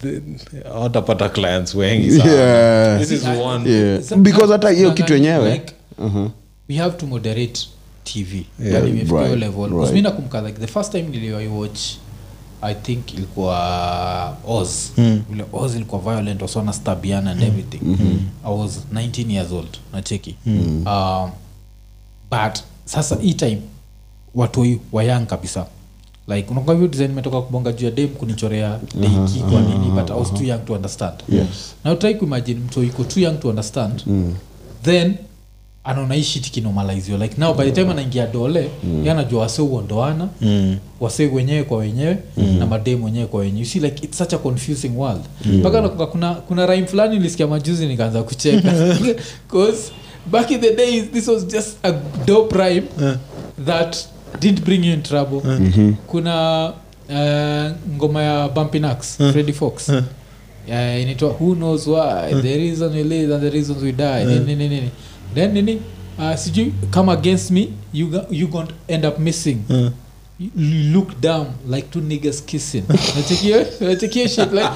S3: watapata clients wengi sana
S2: Yeah.
S3: this is one
S2: Yeah. Because hata hiyo kitu yenyewe
S1: like,
S2: uh-huh.
S1: we have to moderate tv
S3: Yeah,
S1: yani imefika
S2: right,
S1: level
S2: right.
S1: right. mi nakumbuka like the first time niliwaiwatch i think ilikuwa oz mm. ule oz ilikuwa violent wasona stabiana and everything mm-hmm. i was 19 years old nacheki mm. um, but sasa hii time watoi wayang kabisa like unakuwa hivyo design imetoka kubonga juu ya dem kunichorea deiki kwa nini but i was too young to understand
S2: Yes.
S1: na utrai kuimagine mtu iko too young to understand mm. then anaona hii like now by the time anaingia dole mm. yanajua wase uondoana mm. wase wenyewe kwa wenyewe mm. na madem wenyewe kwa wenyewe. You see like it's such a confusing world. Mpaka mm. kuna kuna rhyme fulani nilisikia majuzi nikaanza kucheka. [laughs] [laughs] Cause back in the days this was just a dope rhyme that didn't bring you in trouble. Kuna uh, ngoma ya bumpinax freddy fox. Yeah, inaitwa who knows why? The reason we live and the reasons we die. Uh. nini nini then nini? Uh, sijui come against me you, go- you gonna end up missing. Uh. you look down like two niggers kissing. [laughs] Shit like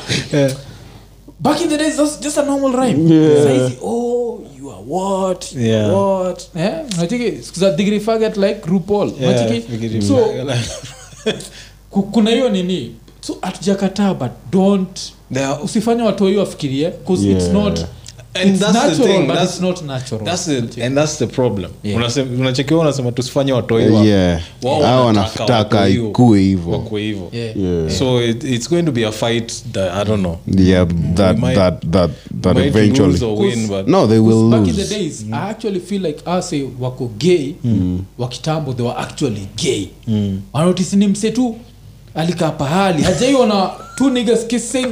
S1: back in the days that's just a normal rhyme.
S2: Yeah.
S1: Saizi, oh you are what you are
S3: Yeah.
S1: what. Yeah unacheki siku degree faggot like RuPaul.
S3: Yeah,
S1: so [laughs] kuna hiyo nini? So hatujakataa but don't usifanye watu hiyo afikirie because it's
S2: Yeah.
S3: And
S1: it's
S3: that's the thing, that's-
S1: not natural.
S3: That's the, and that's the problem.
S1: Yeah.
S3: Unasema- unasema tusifanye
S2: yeah. wanataka ikue hivo
S3: wakue hivo
S1: Yeah.
S2: Yeah.
S3: so it, it's going to be a fight that i don't know.
S2: Yeah that,
S3: might-
S2: that, that, that eventually
S3: lose or win, but
S2: no they will
S1: back in the days i actually feel like ase wako gay wa kitambo they were actually gay. Mm. wanotisi ni mse tu alikaa pahali. Hajaiona two niggas kissing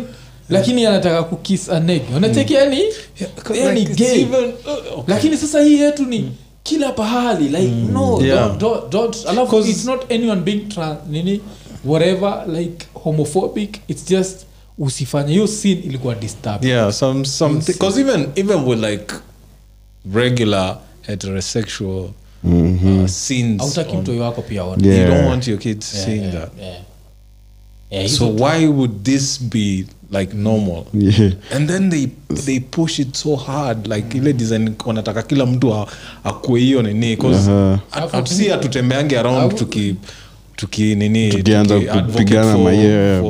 S1: lakini anataka kukis anege neg unacheki yani yani
S3: like,
S1: gay.
S3: even- uh, okay.
S1: lakini sasa hii yetu ni kila pahali like no
S3: Yeah.
S1: don't, don't, don't. alafu it's not anyone being trans, nini whatever like homophobic. It's just usifanye. Hiyo sin ilikuwa disturbing.
S3: Yeah some some because even even with like regular heterosexual uh, scenes
S1: autaki
S3: on-
S1: mtoi wako pia aone
S2: Yeah.
S3: you don't want your kids
S1: Yeah,
S3: seeing
S1: yeah,
S3: that.
S1: yeah. Yeah,
S3: so why would this be like normal.
S2: Yeah.
S3: and then they they push it so hard like ile design wanataka kila mtu a- akue hiyo nini si hatutembeange around tuki tuki
S2: Tukianza kupigana
S3: the
S1: Yeah,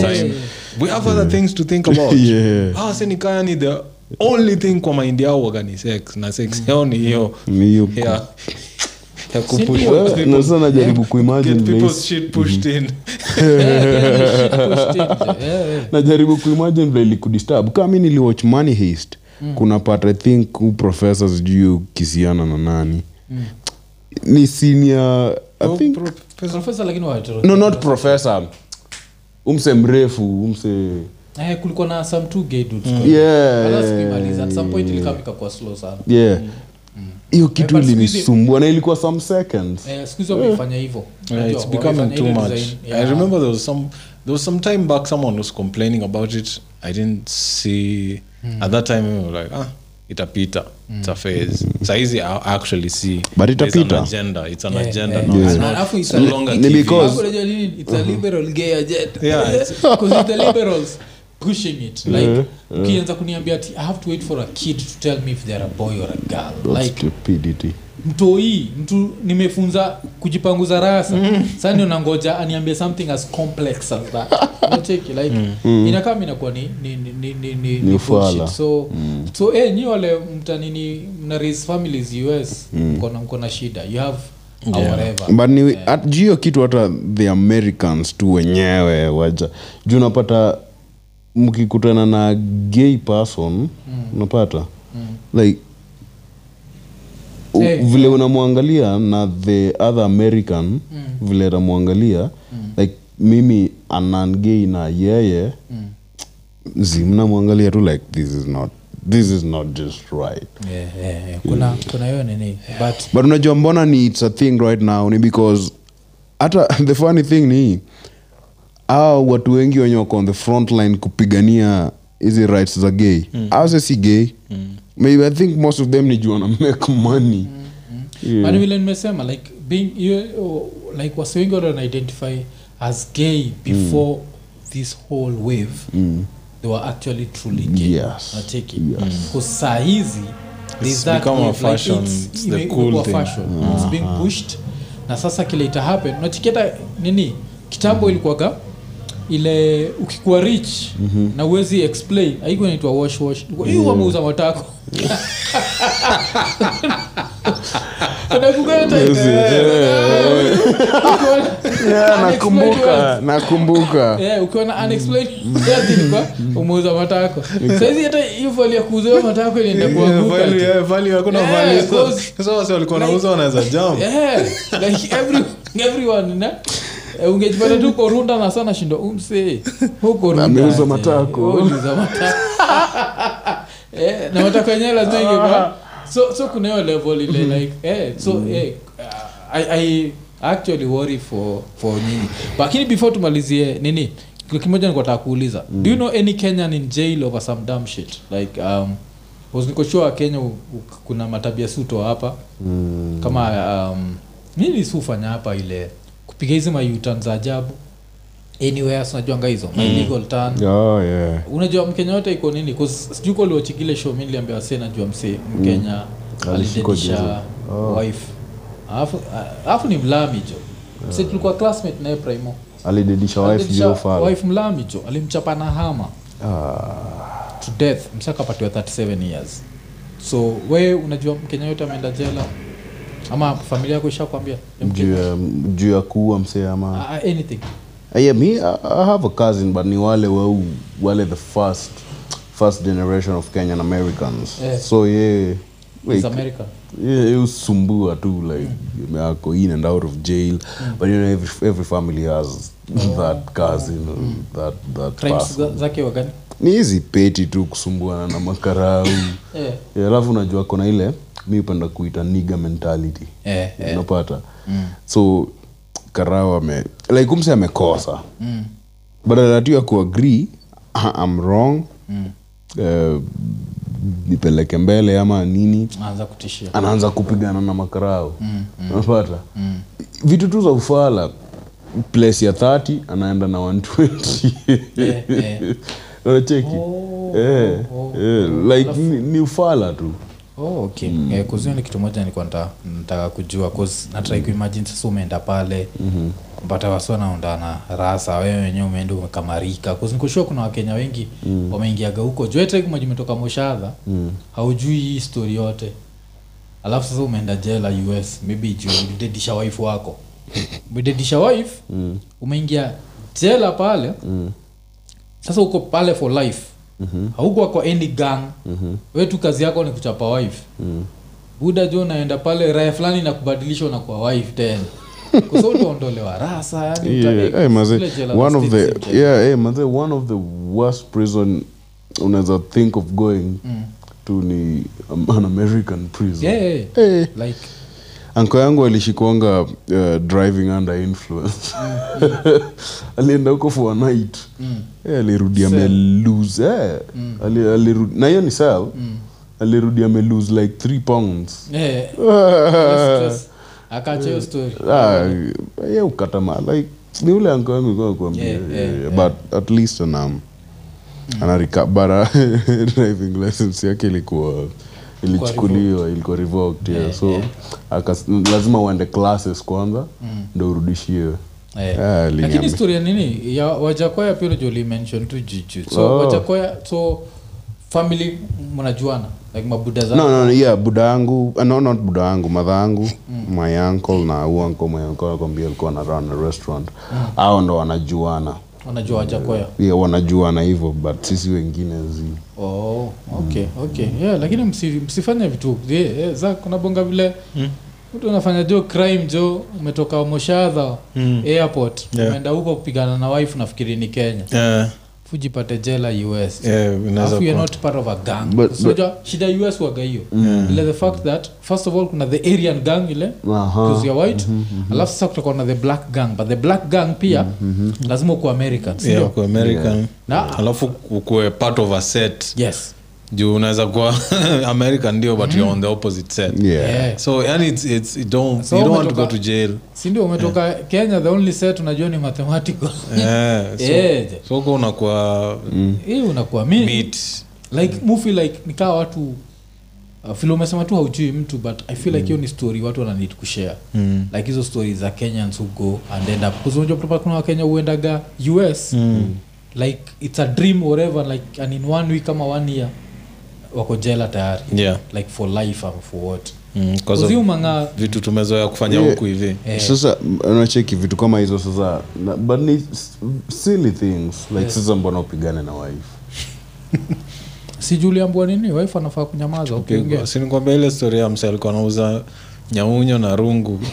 S3: time.
S1: yeah,
S3: we have other things to think about. [laughs]
S2: Yeah.
S3: Ah, senikaya ni the only thing kwa maindi yao waga ni sex na sex yao ni hiyo ya ya kupush
S1: ndio?
S3: people-
S2: najaribu kuimagine
S3: get
S2: vile
S3: people's
S2: hii-
S3: shit pushed in
S1: Yeah, yeah, shit pushed in. Yeah, yeah.
S2: najaribu kuimagine vile ilikudisturb kama mi niliwatch money haste kuna part i think hu professor sijui kisiana na nani ni senior i think
S1: Professor lakini
S2: no not professor umse mrefu umse
S1: Eh, kulikuwa na some two gay dudes mm.
S2: Yeah,
S1: yeah,
S2: yeah,
S1: yeah. At some point
S2: yeah.
S1: ikakuwa slow sana
S2: yeah hiyo kitu
S1: but
S2: ilinisumbua na ilikuwa some seconds
S1: Eh, siku hizi wameifanya hivyo
S3: Yeah, it's becoming too much.
S1: design,
S3: I remember there was some there was some time back someone was complaining about it. I didn't see at that time we were like, ah, itapita. It's a phase. Saizi I actually see
S2: But itapita.
S3: an agenda. It's an
S1: Yeah,
S3: agenda
S1: yeah.
S3: now. It's not
S1: alafu
S3: it's no longer TV.
S2: because-?
S1: It's a liberal gay agenda.
S3: Yeah,
S1: because [laughs] it's the liberals pushing it. Like ukianza kuniambia ati i have to wait for a kid to tell me if they're a boy or a girl.
S2: That's
S1: like
S2: stupidity.
S1: mtoi mtu nimefunza kujipanguza rasa. Sa ndio nangoja aniambie something as complex as that. [laughs] Nacheki like inakaa minakuwa ni, ni, ni, ni, ni, ni,
S2: ufala.
S1: bullshit. so so eh, nyi wale mtanini mna raise families us mkona mkona shida. You have a
S3: Yeah.
S2: kitu hata the americans tu wenyewe waja. Juu unapata mkikutana na gay person unapata? Like
S1: hey,
S2: vile unamwangalia na the other american vile namwangalia like mimi anangei na yeye zi mnamwangalia tu like this is not this is not just right.
S1: Yeah, yeah, yeah. kuna kuna hiyo nini but
S2: but unajua mbona ni its a thing right now ni because hata [laughs] the funny thing ni au watu wengi wenye wako on the front line kupigania hizi rights za gay. Mm. awase si gay. Mm. maybe i think most of them ni juu wana make money. Yeah.
S1: But vile nimesema like being you, oh, like wasi wengi wana identify as gay before this whole wave. They were actually truly gay.
S2: Yes.
S1: nacheki
S2: Yes.
S1: because saa hizi there's
S3: It's
S1: that
S3: become a
S1: wave, like,
S3: fashion,
S1: it's-
S3: it's the
S1: ime-
S3: cool thing.
S1: fashion. It's being pushed. Na sasa kile ita happen unachiketa nini? Kitambo ilikuwaga ile ukikuwa rich na uwezi explain inaitwa wash wash. Hiyo mm. wameuza matako. Unakumbuka hiyo time? Ukiwa-
S2: Yeah,
S1: unexplained
S2: nakumbuka.
S1: umeuza matako. Saizi hata hiyo fali ya kuuza matako inaenda
S3: walikuwa nauza wanaweza
S1: jam like everyone na eh, ungejipata tu korunda na sana shindo. Umse. Huko
S2: Ameuza matako. [laughs]
S1: eh, na matako yenyewe lazima ingekuwa so so kuna hiyo level ile like eh, so eh, I, I actually worry for for nyinyi lakini before tumalizie nini? Kimoja niko kuuliza. Mm. do you know any kenyan in jail over some dumb shit? Like um niko sure kenya kuna matabia suto hapa.
S2: Mm.
S1: kama um, nini sufanya hapa ile kupiga hizi mayutan za ajabu. Anywhere unajuanga hizo my legal turn.
S2: Oh, yeah.
S1: unajua mkenya yote iko nini? Sijui kwa show mi niliambia wasee najua msee mkenya
S2: mm.
S1: alidedisha
S2: oh.
S1: wife. Alafu ni mlami jo msee tulikuwa classmate naye primo.
S2: Alidedisha wife
S1: wife mlami jo alimchapa na hama. To death mshakapatiwa 37 years. So we unajua mkenya yote ameenda jela ama familia yako ishakwambia
S2: juu ya- kuua msee ama
S1: ah, anything
S2: Uh, yeah, me, I, I have a cousin, but ni wale wau, wale the first, first generation of Kenyan Americans.
S1: Yeah.
S2: So yeah, like,
S1: american
S2: yeah, it was sumbua too, like mm. go in and out of jail. But you know, every every family has that cousin, or that that
S1: crimes zake wagani
S2: Ni hizi peti tu kusumbuana na makarau. [laughs]
S1: eh,
S2: Yeah, alafu unajua kuna ile mi upenda kuita niga mentality.
S1: Eh, eh.
S2: unapata? So karao ame like umse amekosa.
S1: Mm.
S2: badala tu ya kuagree am wrong. Mm. uh, nipeleke mbele ama nini? Anaanza kupigana na makarao. Unapata? Vitu tu za ufala place ya 30 anaenda na 120
S1: Eh, eh. [laughs]
S2: unacheki?
S1: Oh,
S2: Eh,
S1: oh,
S2: like ni, ni ufala tu
S1: oh, okay mm. eh, kuzio ni kitu moja nilikuwa nata- nataka kujua cause natrai kuimagine sasa umeenda pale mm-hmm. mpata wasi wanaondana rasa wewe wenyewe umeenda umekamarika kuzinikushua kuna wakenya wengi mm. wameingiaga huko juetmaji umetoka moshadha mm. haujui hii story yote alafu sasa umeenda jela us maybe juu ulidedisha wife wako [laughs] umededisha wife mm. umeingia jela pale mm. sasa uko pale for life mm-hmm. haukuwa kwa any gang mm-hmm. we tu kazi yako ni kuchapa wife mm. buda jo unaenda pale raya fulani na kubadilisha unakuwa wife tena [laughs] rasa yani
S2: Yeah, hey, maze, one of the yeah, hey, maze, one of the worst prison unaweza think of going to ni um, an american prison
S1: Yeah, yeah.
S2: Eh,
S1: like
S2: anko yangu alishikuanga uh, driving under influence. [laughs] Alienda huko for a night. Eh, alirudi amelose eh, ali, aliru- na hiyo ni sel alirudi amelose like three pounds.
S1: Yeah, [laughs] stress. story.
S2: Ah, ukatama like ni ule anko yangu ilikuwa kuambia
S1: Yeah, yeah,
S2: yeah, but at least anam um, mm. anarikabara [laughs] driving license yake ilikuwa ilichukuliwa ilikuwa revoked yeah,
S1: Yeah,
S2: so
S1: yeah.
S2: akas- lazima uende classes kwanza ndo urudishiwe.
S1: Yeah.
S2: Ah,
S1: lakini historia nini? Ya wajakoya pia unajua ulimention tu jichu so
S2: Oh.
S1: wajakoya so family mnajuana? Like mabuda za
S2: no, no, yeah, buda yangu uh, no, not buda yangu madha yangu my uncle na uncle my uncle akwambia alikuwa na run a restaurant. Au ndo wanajuana
S1: wanajua wajakoya
S2: yeah, wanajuana hivyo but sisi wengine zi.
S1: Oh, okay okay. Yeah, lakini msi, msifanye vitu. Yeah, yeah, za kuna bonga vile mtu anafanya jo crime jo umetoka moshadha
S3: Mm.
S1: airport
S3: Yeah.
S1: umeenda huko kupigana na wife nafikiri ni kenya.
S3: Yeah,
S1: fujipate jela us
S3: yeah,
S1: you're not part of a gang.
S2: But-
S1: So unajua, shida us waga hiyo. Ile the fact that first of all kuna the arian gang ile
S2: Aha.
S1: because you're white. Alafu sasa kutakuwa na the black gang. But the black gang pia lazima ukuwa american
S3: Yeah, kwa american.
S1: Na-
S3: alafu ukuwe part of a set.
S1: Yes
S3: juu unaweza kuwa [laughs] america ndio but you're on the opposite set
S2: yeah.
S1: Yeah.
S3: so yani it's, it's, it don't,
S1: So
S3: you don't want to go to jail.
S1: sindio umetoka kenya the only set unajua ni mathematical. [laughs]
S3: Yeah, so,
S1: yeah.
S3: so unakuwa
S1: hii unakuwa mi
S3: meat.
S1: Like mufi like nikaa watu uh, vile umesema tu haujui mtu but i feel like hiyo ni story watu wananid kushare.
S3: Mm.
S1: like hizo story za kenyans hugo go and end up. Because unajua kuna wakenya huendaga us
S3: Mm.
S1: like it's a dream whatever like and in one week ama one year wako jela tayari.
S3: Yeah.
S1: Like for life and for what?
S3: Mm, vitu tumezoea kufanya
S2: Yeah.
S3: huku hivi.
S1: Eh.
S2: sasa unacheki vitu kama hizo sasa na, but ni silly things like
S1: Yes.
S2: sasa mbona upigane na wife? [laughs]
S1: Sijuliambua nini wife anafaa kunyamaza ukiongea.
S3: sinikwambia ile story ya mse alikuwa anauza nyaunyo na rungu. [laughs]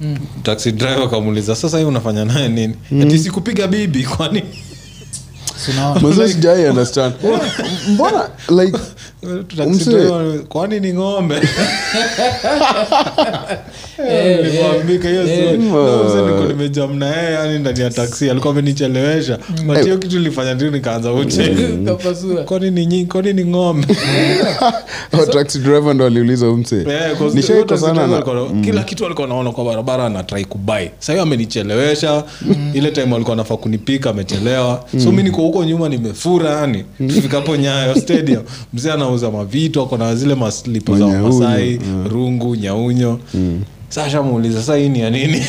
S1: Mm.
S3: taxi driver kamuuliza sasa hii unafanya naye nini? Ati sikupiga bibi kwani
S2: mbona like
S3: Taxi
S2: Mse-
S3: driver, kwani ni ng'ombe? [laughs]
S1: Eh, eh,
S3: story.
S2: eh.
S3: Na mse niko nimejam na yeye yani ndani ya taksi alikuwa amenichelewesha. Matio kitu lifanya ndio nikaanza uche [laughs] kwani ni nyi- kwani ni ng'ombe? [laughs]
S2: Oh, taxi driver ndo aliuliza umse
S3: Eh,
S2: nishaiko sana
S3: kila kitu alikuwa naona kwa barabara anatrai kubai sahiyo amenichelewesha. Ile time alikuwa nafaa kunipika amechelewa. So mi niko huko nyuma nimefura yani fikapo nyayo stadium. Mzee anauza mavitu ako na zile maslipo za wamasai rungu nyaunyo. Sasha muuliza saa hii ni ya nini?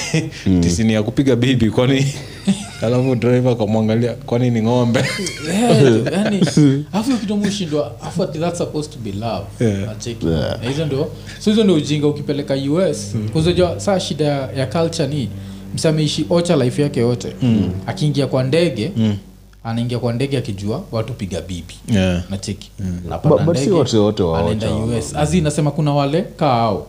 S3: Tisini ya kupiga bibi kwani alafu drive akamwangalia kwani ni ng'ombe? [laughs]
S1: Yeah, afu hiyo afu ati that's supposed to be love.
S3: Yeah.
S1: Hizo ndio so hizo ndio ujinga ukipeleka us kuzojua saa shida ya culture ni msameishi ocha life yake yote. Akiingia kwa ndege anaingia kwa ndege akijua watu piga bibi.
S3: Yeah.
S1: nacheki
S2: ocha
S1: us azi nasema kuna wale kaao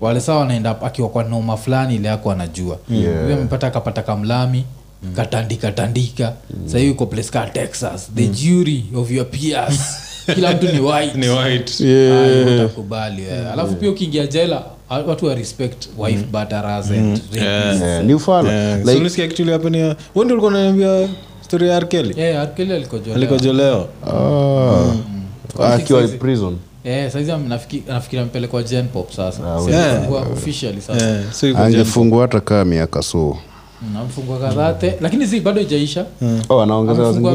S1: wale saa wanaenda akiwa kwa noma fulani ile ako anajua.
S2: Yeah.
S1: amepata akapata kamlami katandika tandika. Sahii uko place ka texas. The jury of your peers. [laughs] Kila mtu ni white.
S3: Ni white.
S1: Aye, utakubali Yeah. alafu pia ukiingia jela ah, watu wa respect wife batteras and rapists.
S2: yeah. ni ufala
S3: Yeah, so
S2: like
S3: so, kitu ilihappen ya- wewe ndio ulikuwa unaniambia story ya arkeli
S1: yeah, Arkeli alikojolewa.
S3: alikojolewa.
S2: Ah, akiwa prison.
S1: Eh, gen pop sasa.
S2: Ah,
S3: yeah.
S1: officially sasa.
S3: So
S2: angefungwa hata kaa miaka so.
S1: Namfungwa kadhate lakini si bado ijaisha
S2: oh, anaongezewa
S1: amefungwa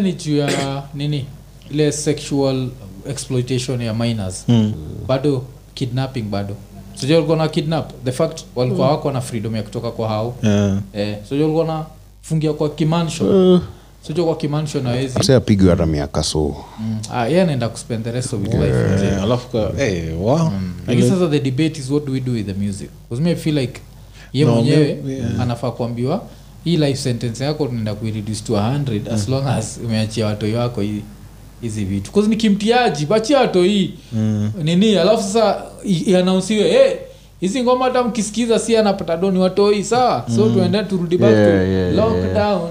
S1: ni juu ya nini? Ile sexual exploitation ya minors.
S3: Mm.
S1: bado kidnapping bado. Sijua walikuwa na kidnap. The fact walikuwa wako na freedom ya kutoka kwa hao.
S3: Yeah.
S1: eh, sijua walikuwa na fungia kwa kimansion
S2: uh,
S1: sijua kwa kimansion awezi
S2: mse apigwe hata miaka so
S1: mm. ah, yeye anaenda kuspend the rest of his life in.
S3: Eh, alafu ka- eh, wow.
S1: lakini sasa the debate is what do we do with the music because me I feel like ye
S3: No,
S1: mwenyewe
S3: yeah.
S1: anafaa kuambiwa hii life sentence yako tunaenda kuireduce to 100 as long as umeachia watoi wako hii hizi vitu bcause ni kimtiaji bachia watoi
S3: Mm.
S1: nini alafu sasa i- ianaunsiwe hey, hizi ngoma hata mkisikiza si anapata doni watoi sawa so tuende turudi back
S2: Yeah,
S1: to
S2: yeah,
S1: lockdown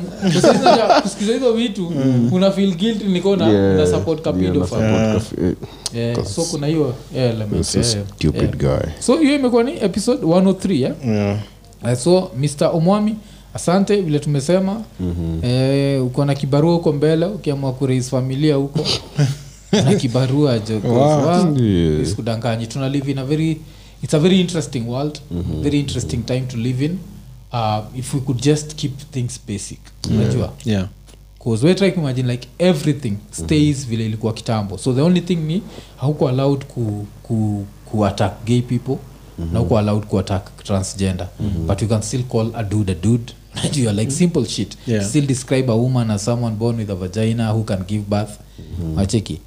S1: yeah. kusikiza hizo vitu una feel guilt niko na
S2: Yeah,
S1: support kapido
S2: yeah,
S1: yeah, so kuna hiyo element yeah,
S2: stupid
S1: yeah.
S2: guy
S1: so hiyo imekuwa ni episode 103 yeah?
S3: Yeah.
S1: Uh, so mr omwami asante vile tumesema mm-hmm. eh, uko na kibarua huko mbele ukiamua kurais familia huko [laughs] na kibarua jo
S3: Wow.
S2: Yeah.
S1: sikudanganyi tuna live in a very it's a very interesting world mm-hmm. very interesting mm-hmm. time to live in uh, if we could just keep things basic unajua
S3: Yeah.
S1: cause we try to imagine like everything stays vile ilikuwa kitambo so the only thing ni hauko allowed ku, ku, ku attack gay people mm-hmm. na uko allowed ku attack transgender mm-hmm. but you can still call a dude a dude [laughs] Najua, like simple shit
S3: Yeah.
S1: still describe a woman as someone born with a vagina who can give birth mm-hmm. wacheki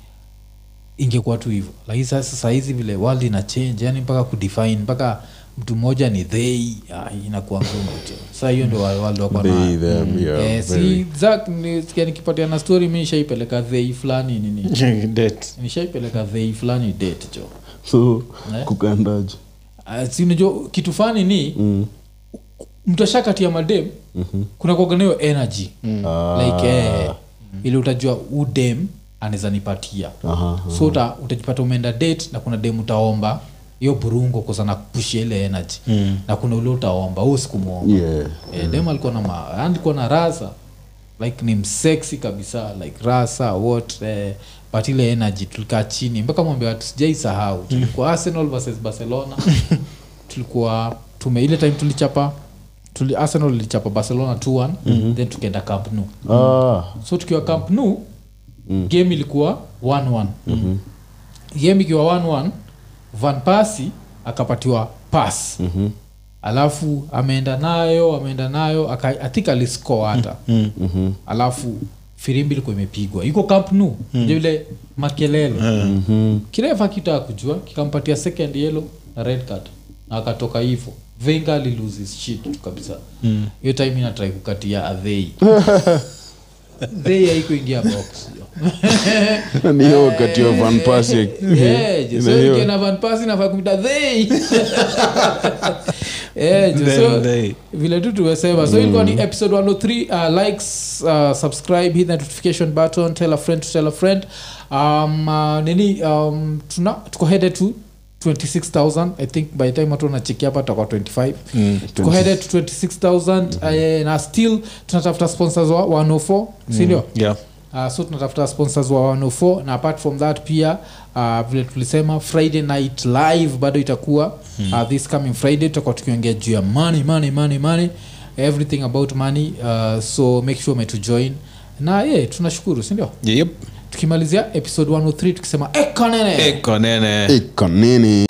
S1: ingekuwa tu hivyo lakini sasa sahizi vile world ina change yani mpaka kudefine mpaka mtu mmoja ni they ah, inakuwa ngumu tu saa hiyo ndio world wako
S2: They,
S1: nayo
S2: them, yeah,
S1: Eh,
S2: very.
S1: si Zack, ni- sikia nikipatia na story mi nishaipeleka dhei fulani nini [laughs] nishaipeleka dhei fulani date jo
S2: so
S1: Eh?
S2: kukandaje
S1: uh, sinajo kitu fani ni
S2: Mm.
S1: mtu ashakatia madem
S2: Mhm.
S1: kuna kuoganayo energy
S2: Ah.
S1: like eh, ili utajua udem anaweza nipatia.
S2: Aha,
S1: so uta, utajipata umeenda date na kuna dem utaomba hiyo burungo kusana kupushia ile energy.
S3: Mm.
S1: na kuna ule utaomba huu sikumwomba
S2: yeah
S1: yeah. dem alikuwa na ma, alikuwa na rasa. Like ni mseksi kabisa like rasa what eh, but ile energy tulikaa chini mpaka mwambia watu sijai sahau tulikuwa arsenal versus barcelona. [laughs] Tulikuwa tume ile time tulichapa tuli, arsenal ilichapa barcelona 2-1 then tukaenda camp nou.
S2: Ah,
S1: so tukiwa camp nou game ilikuwa 1-1 game ikiwa 1-1 van pasi akapatiwa pass. Alafu ameenda nayo ameenda nayo aka, I hata. Mm-hmm. alafu firimbi ilikuwa imepigwa. Yuko kampnu mm. vile makelele. Kirefa kitaka kujua kikampatia second yelo na red card. Na akatoka hivo venga shit kabisa. Hiyo time inatrai kukatia adhei [laughs] dhei haikuingia box
S2: ni wakati wa Van Persie.
S1: Yeah, jo, so
S2: Hiyo-
S1: nikienda Van Persie nafaa kumwita they. [laughs] Yeah, jo,
S3: Them,
S1: so vile tu tumesema. So ilikuwa ni episode 103 uh, likes uh, subscribe hit the notification button tell a friend to tell a friend. Um, uh, nini um, tuna, tuko headed to 26000 i think by time watu wanachekia hapa tutakuwa 25 tuko headed to 26000 uh, na still tunatafuta sponsors wa 104 sindio
S3: yeah.
S1: Uh, so tunatafuta sponsors wa 104 na apart from that pia uh, vile tulisema friday night live bado itakuwa. Hmm. uh, this coming friday tutakuwa tukiongea juu ya money money money money everything about money. Uh, so make sure umetujoin. Na ye tunashukuru sindio
S3: yep.
S1: tukimalizia episode 103 tukisema ekonene
S3: eko nene.
S2: Iko nini